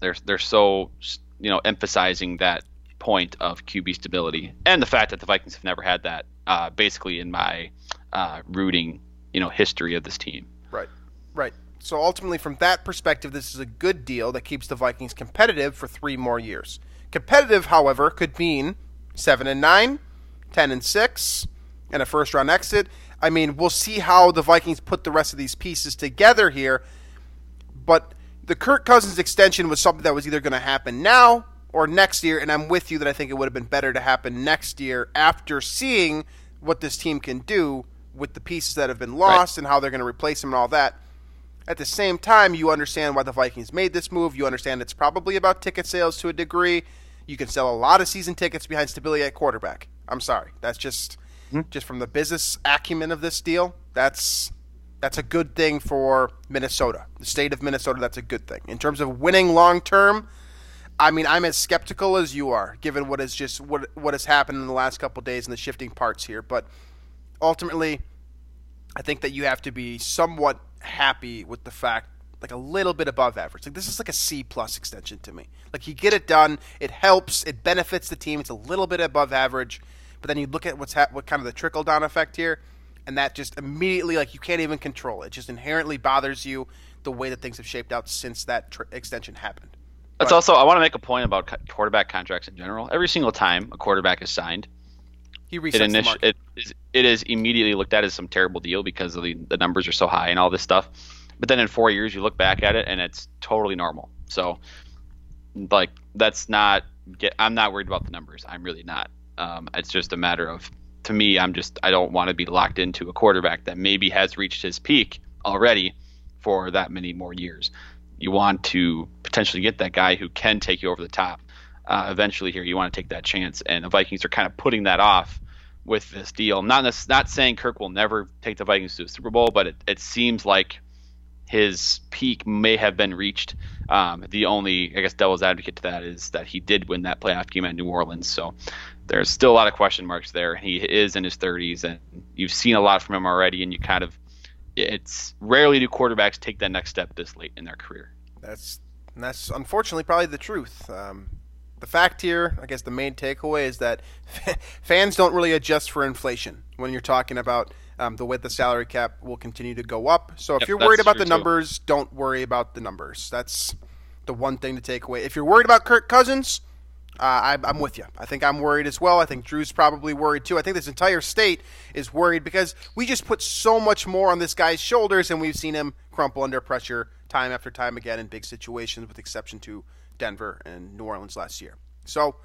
they're they're so you know emphasizing that point of QB stability and the fact that the Vikings have never had that, uh, basically in my uh, rooting you know history of this team. Right, right. So ultimately, from that perspective, this is a good deal that keeps the Vikings competitive for three more years. Competitive, however, could mean seven and nine, 10 and six, and a first round exit. I mean, we'll see how the Vikings put the rest of these pieces together here. But the Kirk Cousins extension was something that was either going to happen now or next year, and I'm with you that I think it would have been better to happen next year after seeing what this team can do with the pieces that have been lost right. and how they're going to replace them and all that. At the same time, you understand why the Vikings made this move. You understand it's probably about ticket sales to a degree. You can sell a lot of season tickets behind stability at quarterback. I'm sorry. That's just mm-hmm. just from the business acumen of this deal. That's that's a good thing for Minnesota. The state of Minnesota, that's a good thing. In terms of winning long term, I mean, I'm as skeptical as you are, given what has just what what has happened in the last couple days and the shifting parts here. But ultimately, I think that you have to be somewhat happy with the fact like a little bit above average. Like this is like a C plus extension to me. Like you get it done, it helps, it benefits the team. It's a little bit above average, but then you look at what's ha- what kind of the trickle down effect here, and that just immediately like you can't even control it. It just inherently bothers you the way that things have shaped out since that tr- extension happened. That's also I want to make a point about quarterback contracts in general. Every single time a quarterback is signed, He it, resets initi- it, is, it is immediately looked at as some terrible deal because of the, the numbers are so high and all this stuff. But then in four years, you look back at it and it's totally normal. So, like, that's not. Get, I'm not worried about the numbers. I'm really not. Um, it's just a matter of, to me, I'm just. I don't want to be locked into a quarterback that maybe has reached his peak already for that many more years. You want to potentially get that guy who can take you over the top. Uh, eventually, here you want to take that chance, and the Vikings are kind of putting that off with this deal. Not nec- not saying Kirk will never take the Vikings to the Super Bowl, but it, it seems like his peak may have been reached. Um, the only, I guess, devil's advocate to that is that he did win that playoff game at New Orleans. So there's still a lot of question marks there. He is in his 30s, and you've seen a lot from him already, and you kind of, it's rarely do quarterbacks take that next step this late in their career. That's and that's unfortunately probably the truth. Um, the fact here, I guess, the main takeaway is that <laughs> fans don't really adjust for inflation when you're talking about um, the way the salary cap will continue to go up. So if Yep, you're worried about the too. numbers, don't worry about the numbers. That's the one thing to take away. If you're worried about Kirk Cousins, uh, I, I'm with you. I think I'm worried as well. I think Drew's probably worried too. I think this entire state is worried because we just put so much more on this guy's shoulders, and we've seen him crumple under pressure time after time again in big situations, with exception to Denver and New Orleans last year. So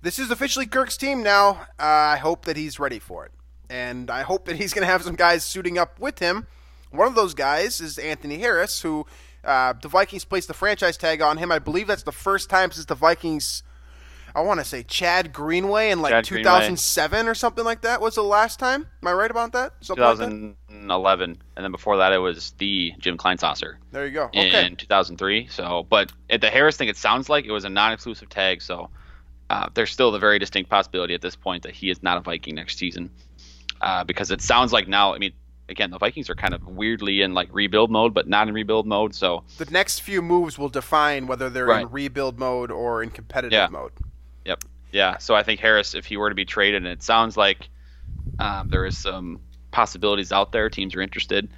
this is officially Kirk's team now. Uh, I hope that he's ready for it, and I hope that he's going to have some guys suiting up with him. One of those guys is Anthony Harris, who uh, the Vikings placed the franchise tag on him. I believe that's the first time since the Vikings. I want to say Chad Greenway in like Chad Greenway. 2007 or something like that was the last time. Am I right about that? Something like that? 2011, and then before that, it was the Jim Kleinsasser. There you go. Okay. in 2003. So, but at the Harris thing, it sounds like it was a non-exclusive tag. So, uh, there's still the very distinct possibility at this point that he is not a Viking next season, uh, because it sounds like now. I mean, again, the Vikings are kind of weirdly in like rebuild mode, but not in rebuild mode. So, the next few moves will define whether they're in rebuild mode or in competitive Yeah. mode. Yep. Yeah. So I think Harris, if he were to be traded, and it sounds like um, there is some possibilities out there, teams are interested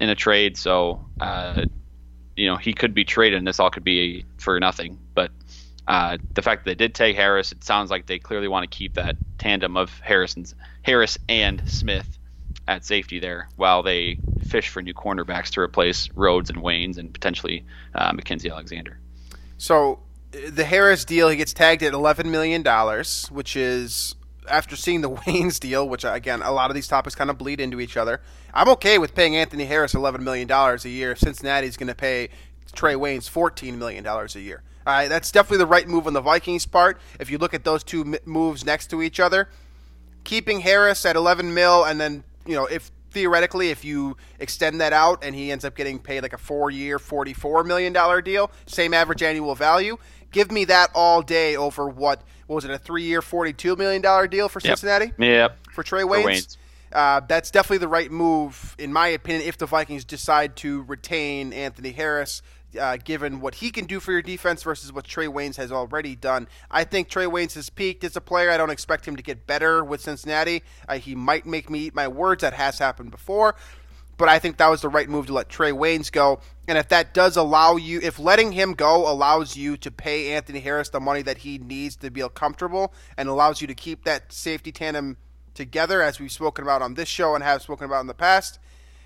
in a trade. So, uh, you know, he could be traded, and this all could be for nothing. But uh, the fact that they did take Harris, it sounds like they clearly want to keep that tandem of Harrison's Harris and Smith at safety there, while they fish for new cornerbacks to replace Rhodes and Waynes and potentially uh, Mackensie Alexander. So the Harris deal, he gets tagged at eleven million dollars, which is after seeing the <laughs> Waynes deal, which again a lot of these topics kind of bleed into each other. I'm okay with paying Anthony Harris eleven million dollars a year Cincinnati's going to pay Trae Waynes fourteen million dollars a year. All right, that's definitely the right move on the Vikings' part. If you look at those two moves next to each other, keeping Harris at 11 mil, and then you know if theoretically if you extend that out and he ends up getting paid like a four-year, 44 million dollar deal, same average annual value, give me that all day over what, what was it a three-year, 42 million dollar deal for Cincinnati Yep. for Trae For Waynes? Waynes. Uh, that's definitely the right move, in my opinion, if the Vikings decide to retain Anthony Harris, uh, given what he can do for your defense versus what Trae Waynes has already done. I think Trae Waynes has peaked as a player. I don't expect him to get better with Cincinnati. Uh, he might make me eat my words. That has happened before. But I think that was the right move to let Trae Waynes go. And if that does allow you, if letting him go allows you to pay Anthony Harris the money that he needs to feel comfortable and allows you to keep that safety tandem together, as we've spoken about on this show and have spoken about in the past,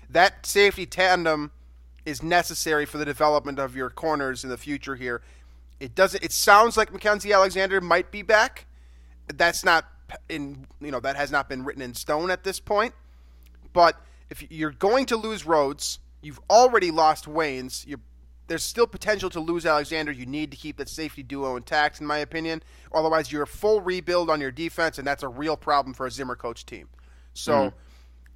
that safety tandem is necessary for the development of your corners in the future here. It doesn't. It sounds like Mackensie Alexander might be back. That's not in. You know that has not been written in stone at this point. But if you're going to lose Rhodes, you've already lost Waynes. There's still potential to lose Alexander. You need to keep that safety duo intact, in my opinion. Otherwise, you're a full rebuild on your defense, and that's a real problem for a Zimmer coach team. So. Hmm.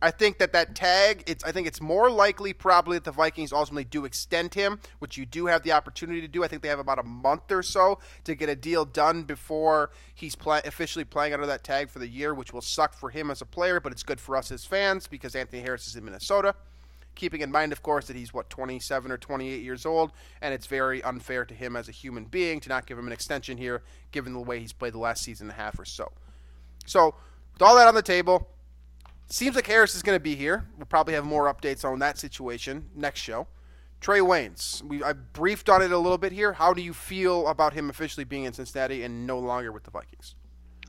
I think that that tag, it's I think it's more likely probably that the Vikings ultimately do extend him, which you do have the opportunity to do. I think they have about a month or so to get a deal done before he's officially playing under that tag for the year, which will suck for him as a player, but it's good for us as fans because Anthony Harris is in Minnesota. keeping in mind, of course, that he's what 27 or 28 years old, and it's very unfair to him as a human being to not give him an extension here, given the way he's played the last season and a half or so. So, with all that on the table, seems like Harris is going to be here. We'll probably have more updates on that situation next show. Trae Waynes, we I briefed on it a little bit here. How do you feel about him officially being in Cincinnati and no longer with the Vikings?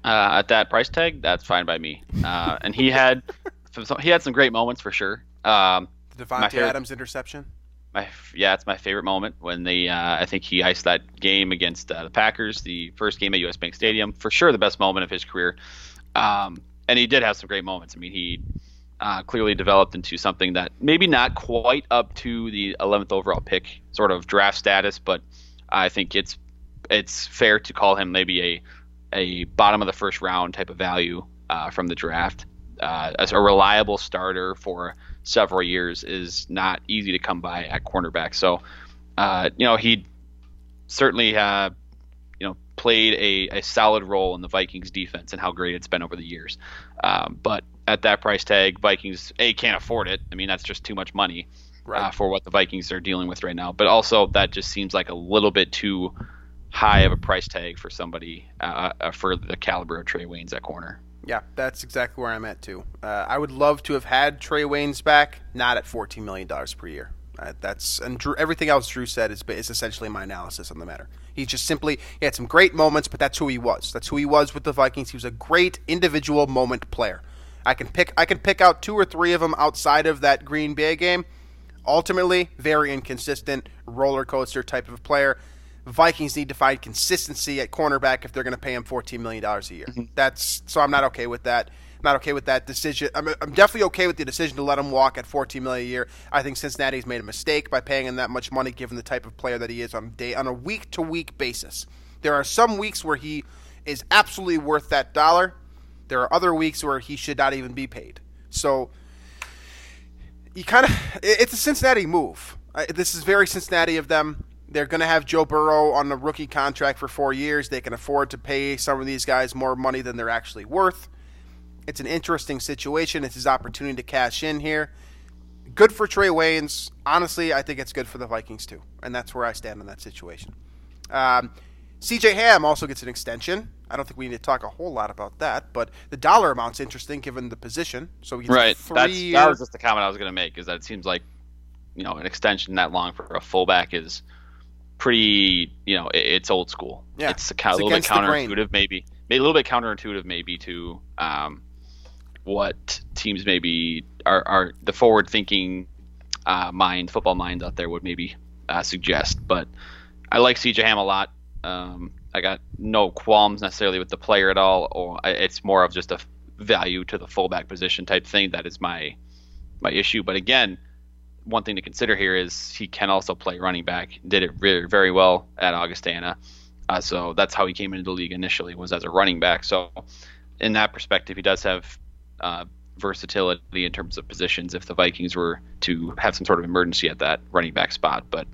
Uh, at that price tag, that's fine by me. Uh, and he had <laughs> he had some great moments for sure. Um, the Davante Adams interception. My yeah, it's my favorite moment when they uh, I think he iced that game against uh, the Packers, the first game at US Bank Stadium. For sure, the best moment of his career. Um, and he did have some great moments. I mean, he uh, clearly developed into something that maybe not quite up to the 11th overall pick sort of draft status, but I think it's it's fair to call him maybe a a bottom of the first round type of value uh, from the draft. Uh, as a reliable starter for several years is not easy to come by at cornerback. So, uh, you know, he certainly uh, played a, a solid role in the Vikings defense and how great it's been over the years. Um, but at that price tag, Vikings a can't afford it. I mean, that's just too much money uh, right. uh, for what the Vikings are dealing with right now. But also, that just seems like a little bit too high of a price tag for somebody uh, uh, for the caliber of Trae Waynes at corner. Yeah, that's exactly where I'm at too. Uh, I would love to have had Trae Waynes back, not at 14 million dollars per year. Uh, that's and Drew, everything else Drew said is, is essentially my analysis on the matter. He just simply he had some great moments, but that's who he was. That's who he was with the Vikings. He was a great individual moment player. I can pick I can pick out two or three of them outside of that Green Bay game. Ultimately, very inconsistent roller coaster type of player. Vikings need to find consistency at cornerback if they're going to pay him $14 million a year. Mm-hmm. That's so I'm not okay with that. Not okay with that decision. I'm, I'm, definitely okay with the decision to let him walk at 14 million a year. I think Cincinnati's made a mistake by paying him that much money, given the type of player that he is on a day on a week to week basis. There are some weeks where he is absolutely worth that dollar. There are other weeks where he should not even be paid. So you kind of it's a Cincinnati move. This is very Cincinnati of them. They're going to have Joe Burrow on a rookie contract for four years. They can afford to pay some of these guys more money than they're actually worth. It's an interesting situation. It's his opportunity to cash in here. Good for Trae Waynes. Honestly, I think it's good for the Vikings too, and that's where I stand in that situation. Um, CJ Ham also gets an extension. I don't think we need to talk a whole lot about that, but the dollar amount's interesting given the position. So he right, That's, that was just the comment I was going to make. Is that it seems like you know an extension that long for a fullback is pretty you know it's old school. Yeah, it's a, a little bit counterintuitive, maybe, maybe a little bit counterintuitive, maybe to um, what teams maybe are, are the forward thinking uh, mind, football mind out there would maybe uh, suggest. But I like CJ Ham a lot. Um, I got no qualms necessarily with the player at all, or it's more of just a value to the fullback position type thing. That is my my issue. But again, one thing to consider here is he can also play running back. Did it very, very well at Augustana. Uh, so that's how he came into the league initially was as a running back. So in that perspective, he does have uh, versatility in terms of positions if the Vikings were to have some sort of emergency at that running back spot. But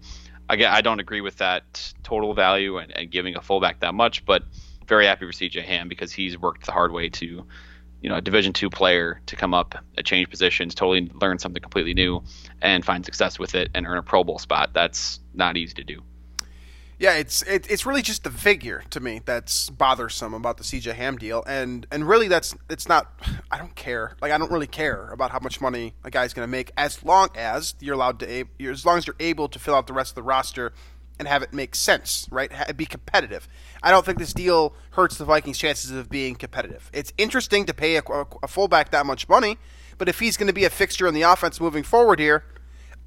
again, I don't agree with that total value and, and giving a fullback that much. But very happy for CJ Ham because he's worked the hard way to, you know, a Division two player to come up, change positions, totally learn something completely new, and find success with it and earn a Pro Bowl spot. That's not easy to do. Yeah, it's it, it's really just the figure to me that's bothersome about the CJ Ham deal, and and really that's it's not. <sighs> I don't care. Like I don't really care about how much money a guy's going to make as long as you're allowed to as long as you're able to fill out the rest of the roster and have it make sense, right? Be competitive. I don't think this deal hurts the Vikings' chances of being competitive. It's interesting to pay a, a fullback that much money, but if he's going to be a fixture in the offense moving forward here,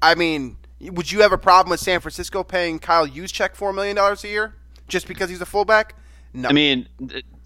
I mean would you have a problem with San Francisco paying Kyle Juszczyk four million dollars a year just because he's a fullback? No. I mean,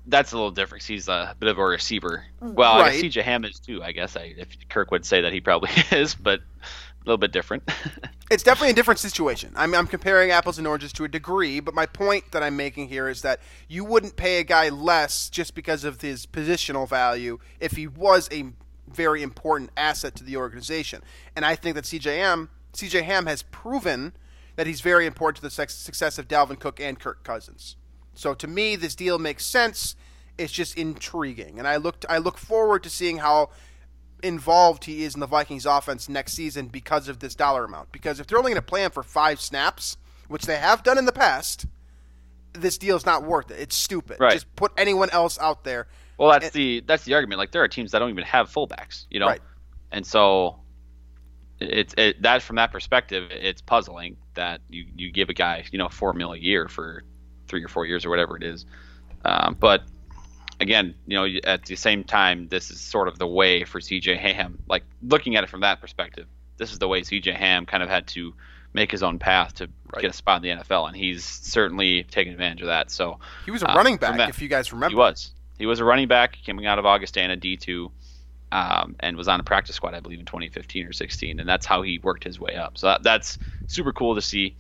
that's a little different. He's a bit of a receiver. Mm. Well, right. I guess CJ Ham is too. I guess I, if Kirk would say that he probably <laughs> is, but a little bit different. <laughs> it's definitely a different situation. I'm, I'm comparing apples and oranges to a degree, but my point that I'm making here is that you wouldn't pay a guy less just because of his positional value if he was a very important asset to the organization. And I think that CJM CJ Ham has proven that he's very important to the success of Dalvin Cook and Kirk Cousins. So to me, this deal makes sense. It's just intriguing, and I look I look forward to seeing how involved he is in the Vikings offense next season because of this dollar amount. Because if they're only going to play him for five snaps, which they have done in the past, this deal is not worth it. It's stupid. Right. Just put anyone else out there. Well, that's And- the that's the argument. Like there are teams that don't even have fullbacks, you know, Right. and so it's it, that from that perspective, it's puzzling that you you give a guy you know four mil a year for three or four years or whatever it is. Um, but again, you know, at the same time, this is sort of the way for CJ Ham. Like looking at it from that perspective, this is the way CJ Ham kind of had to make his own path to Right. get a spot in the NFL, and he's certainly taken advantage of that. So He was a Uh, running back, that- if you guys remember. he was. He was a running back coming out of Augustana D2 um, and was on a practice squad, I believe, in 2015 or 16. And that's how he worked his way up. So that, that's super cool to see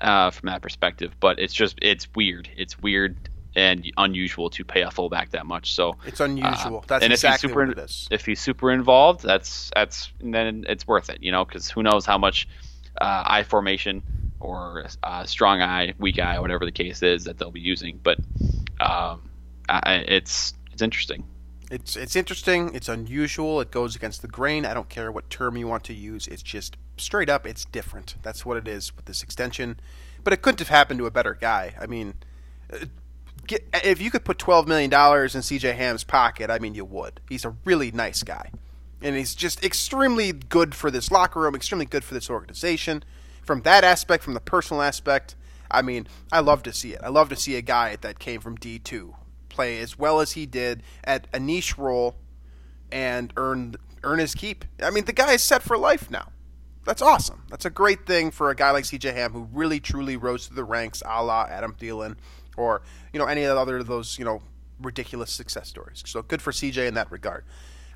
uh, from that perspective. But it's just, it's weird. It's weird and unusual to pay a fullback that much. So It's unusual. That's and exactly if he's super, what it is. If he's super involved, that's that's then it's worth it, you know, because who knows how much uh, I formation or uh, strong I, weak I, whatever the case is that they'll be using. But um, I, it's it's interesting. It's it's interesting. It's unusual. It goes against the grain. I don't care what term you want to use. It's just straight up. It's different. That's what it is with this extension. But it couldn't have happened to a better guy. I mean, uh, get, if you could put twelve million dollars in C.J. Ham's pocket, I mean, you would. He's a really nice guy, and he's just extremely good for this locker room. Extremely good for this organization. From that aspect, from the personal aspect, I mean, I love to see it. I love to see a guy that came from D two play as well as he did at a niche role and earn earn his keep. I mean, the guy is set for life now. That's awesome. That's a great thing for a guy like CJ Ham who really truly rose through the ranks, a la Adam Thielen, or you know any of the other of those you know ridiculous success stories. So good for CJ in that regard.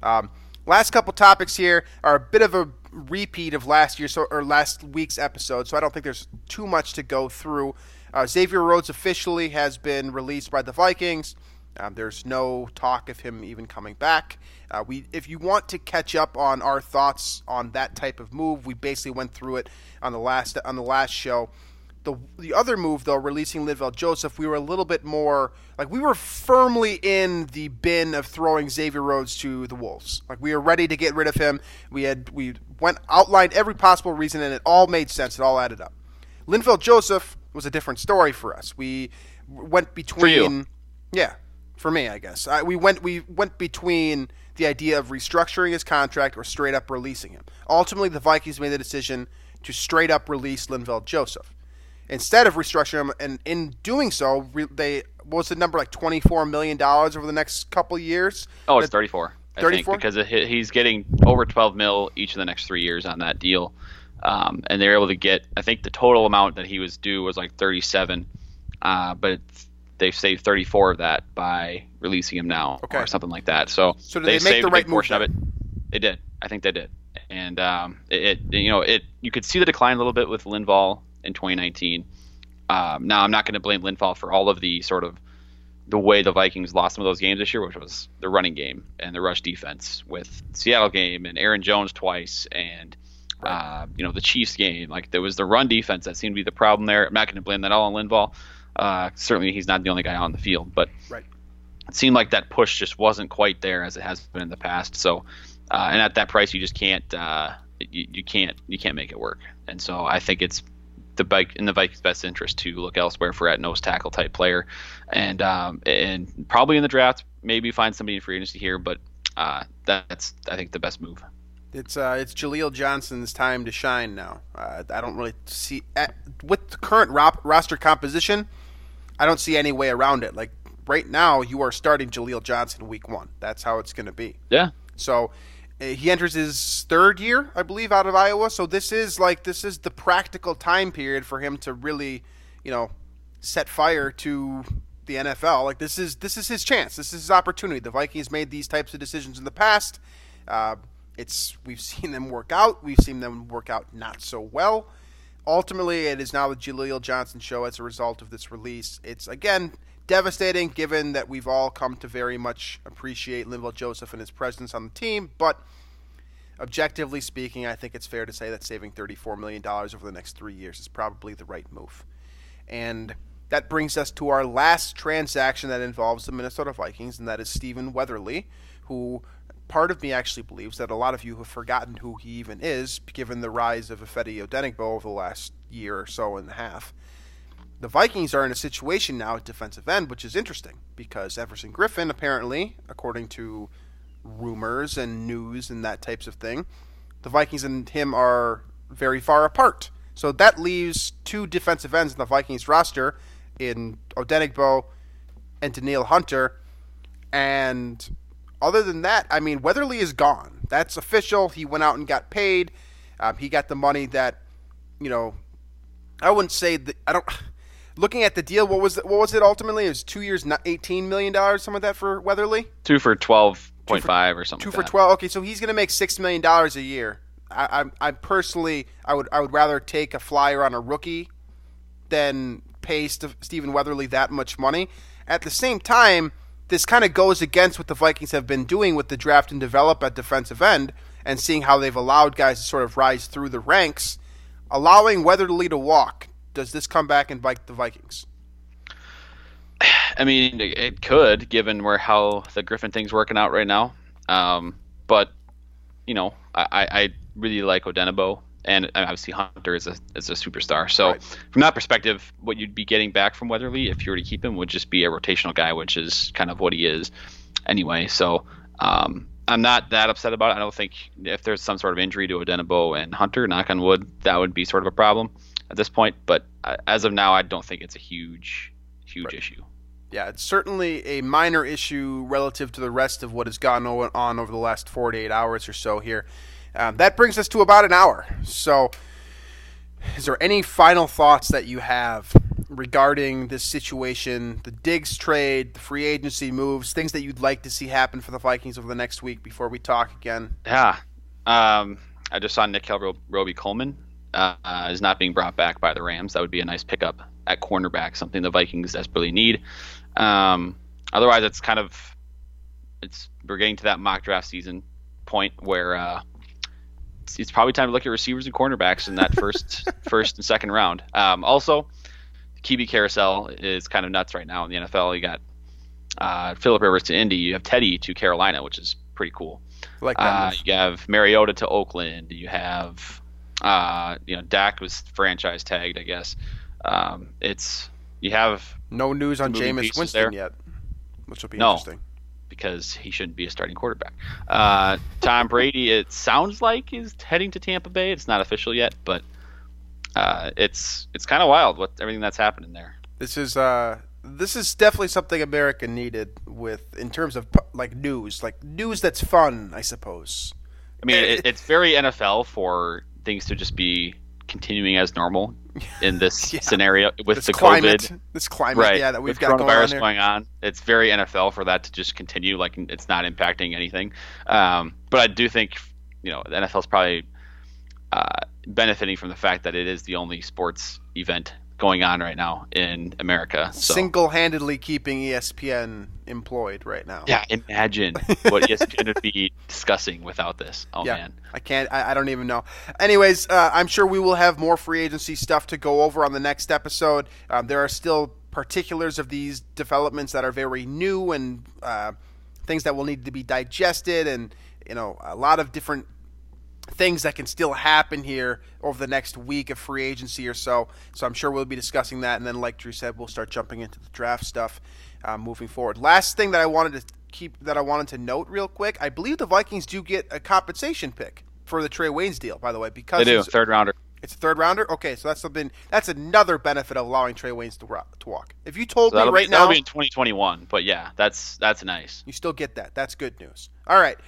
Um, last couple topics here are a bit of a repeat of last year's or last week's episode, so I don't think there's too much to go through. Uh, Xavier Rhodes officially has been released by the Vikings. Um, there's no talk of him even coming back. Uh, we, if you want to catch up on our thoughts on that type of move, we basically went through it on the last on the last show. The the other move though, releasing Linval Joseph, we were a little bit more like we were firmly in the bin of throwing Xavier Rhodes to the Wolves. Like we were ready to get rid of him. We had we went outlined every possible reason, and it all made sense. It all added up. Linval Joseph was a different story for us. We went between you. yeah, for me, I guess. I, we went we went between the idea of restructuring his contract or straight up releasing him. Ultimately, the Vikings made the decision to straight up release Linval Joseph instead of restructuring him. And in doing so, re, they what was the number like twenty four million dollars over the next couple years. Oh, it's 34. I 34? think because he's getting over 12 mil each of the next three years on that deal, um, and they're able to get. I think the total amount that he was due was like 37, uh, but it's, they've saved 34 of that by releasing him now Okay. or something like that. So, So did they make saved the a right big move portion of it. They did. I think they did, and um, it, it you know it you could see the decline a little bit with Linval in 2019. Um, now I'm not going to blame Linval for all of the sort of the way the Vikings lost some of those games this year, which was the running game and the rush defense with Seattle game and Aaron Jones twice and uh, you know the Chiefs game. Like there was the run defense that seemed to be the problem there. I'm not going to blame that all on Linval. Uh, certainly he's not the only guy on the field, but Right. it seemed like that push just wasn't quite there as it has been in the past. So, uh, and at that price, you just can't uh, you, you can't you can't make it work. And so I think it's the bike in the Vikings' best interest to look elsewhere for at nose tackle type player, and um, and probably in the draft maybe find somebody in free agency here, but uh, that's I think the best move. It's uh, it's Jaleel Johnson's time to shine now. Uh, I don't really see at, with the current ro- roster composition. I don't see any way around it. Like right now, you are starting Jaleel Johnson week one. That's how it's going to be. Yeah, So uh, he enters his third year, I believe, out of Iowa. So this is like this is the practical time period for him to really, you know, set fire to the NFL. Like this is this is his chance. This is his opportunity. The Vikings made these types of decisions in the past. Uh, it's we've <laughs> seen them work out. We've seen them work out not so well. Ultimately, it is now the Jaleel Johnson show as a result of this release. It's again devastating, given that we've all come to very much appreciate Linval Joseph and his presence on the team. But objectively speaking, I think it's fair to say that saving $34 million over the next three years is probably the right move. And that brings us to our last transaction that involves the Minnesota Vikings, and that is Stephen Weatherly, who part of me actually believes that a lot of you have forgotten who he even is, given the rise of Ifeadi Odenigbo over the last year or so and a half. The Vikings are in a situation now at defensive end, which is interesting because Everson Griffen, apparently, according to rumors and news and that types of thing, the Vikings and him are very far apart. So that leaves two defensive ends in the Vikings roster in Odenigbo and Danielle Hunter. And other than that, I mean, Weatherly is gone. That's official. He went out and got paid. Um, he got the money that, you know, I wouldn't say that. I don't. <sighs> Looking at the deal, what was it, what was it ultimately? It was two years, not eighteen million dollars, something like that for Weatherly. Two for twelve point five or something. Two like for twelve. Okay, so he's going to make six million dollars a year. I, I, I personally, I would, I would rather take a flyer on a rookie than pay St- Stephen Weatherly that much money. At the same time, this kind of goes against what the Vikings have been doing with the draft and develop at defensive end, and seeing how they've allowed guys to sort of rise through the ranks, allowing Weatherly to walk. Does this come back and bite the Vikings? I mean, it- could, given where how the Griffin thing's working out right now. Um, but you know, I, I I really like Odenigbo, and obviously Hunter is a is a superstar. So Right. from that perspective, what you'd be getting back from Weatherly if you were to keep him would just be a rotational guy, which is kind of what he is anyway. So um, I'm not that upset about it. I don't think if there's some sort of injury to Odenigbo and Hunter, knock on wood, that would be sort of a problem at this point. But uh, as of now, I don't think it's a huge huge Right. issue. Yeah, it's certainly a minor issue relative to the rest of what has gone on over the last 48 hours or so here. Um, that brings us to about an hour. So, is there any final thoughts that you have regarding this situation, the Diggs trade, the free agency moves, things that you'd like to see happen for the Vikings over the next week before we talk again? Yeah. Um, I just saw Nick Ro- Robey-Coleman uh, is not being brought back by the Rams. That would be a nice pickup at cornerback, something the Vikings desperately need. Um, otherwise, it's kind of it's we're getting to that mock draft season point where uh, it's, it's probably time to look at receivers and cornerbacks in that first <laughs> first and second round. Um, also, the QB carousel is kind of nuts right now in the NFL. You got uh, Philip Rivers to Indy. You have Teddy to Carolina, which is pretty cool. Like that Uh, you have Mariota to Oakland. You have, uh, you know, Dak was franchise tagged, I guess. Um, it's you have no news on Jameis Winston there. yet, which will be No. interesting. Because he shouldn't be a starting quarterback. Uh, Tom Brady, it sounds like is heading to Tampa Bay. It's not official yet, but uh, it's it's kind of wild what everything that's happening there. This is uh this is definitely something America needed with in terms of like news, like news that's fun, I suppose. I mean, it, it's very NFL for things to just be continuing as normal in this <laughs> Yeah. scenario with This the climate, COVID. this climate, right yeah, that we've got going on coronavirus going on it's very nfl for that to just continue like it's not impacting anything um, but i do think you know the nfl's probably uh, benefiting from the fact that it is the only sports event going on right now in america so Single-handedly keeping ESPN employed right now. yeah imagine what espn would be <laughs> discussing without this oh Yeah. man I can't. I, I don't even know. Anyways, uh, I'm sure we will have more free agency stuff to go over on the next episode. Um, there are still particulars of these developments that are very new and uh, things that will need to be digested, and you know, a lot of different things that can still happen here over the next week of free agency or so. So I'm sure we'll be discussing that, and then, like Drew said, we'll start jumping into the draft stuff uh, moving forward. Last thing that I wanted to keep that I wanted to note real quick, I believe the Vikings do get a compensation pick for the Trae Waynes deal, by the way, because they do third rounder it's a third rounder. Okay, so that's something that's another benefit of allowing Trae Waynes to, ro- to walk. If you told so me right be, that'll now, be in 2021 but yeah that's that's nice you still get that. That's good news. All right.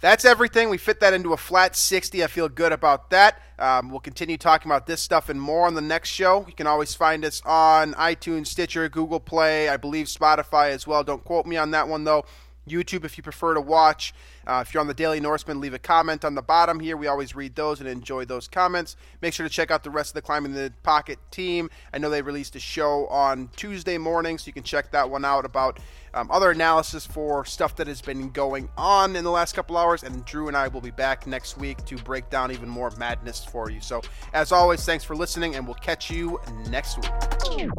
That's everything. We fit that into a flat 60. I feel good about that. Um, we'll continue talking about this stuff and more on the next show. You can always find us on iTunes, Stitcher, Google Play, I believe Spotify as well. Don't quote me on that one, though. YouTube if you prefer to watch. Uh, if you're on the Daily Norseman, leave a comment on the bottom here. We always read those and enjoy those comments. Make sure to check out the rest of the Climbing the Pocket team. I know they released a show on Tuesday morning, so you can check that one out about um, other analysis for stuff that has been going on in the last couple hours. And Drew and I will be back next week to break down even more madness for you. So, as always, thanks for listening, and we'll catch you next week.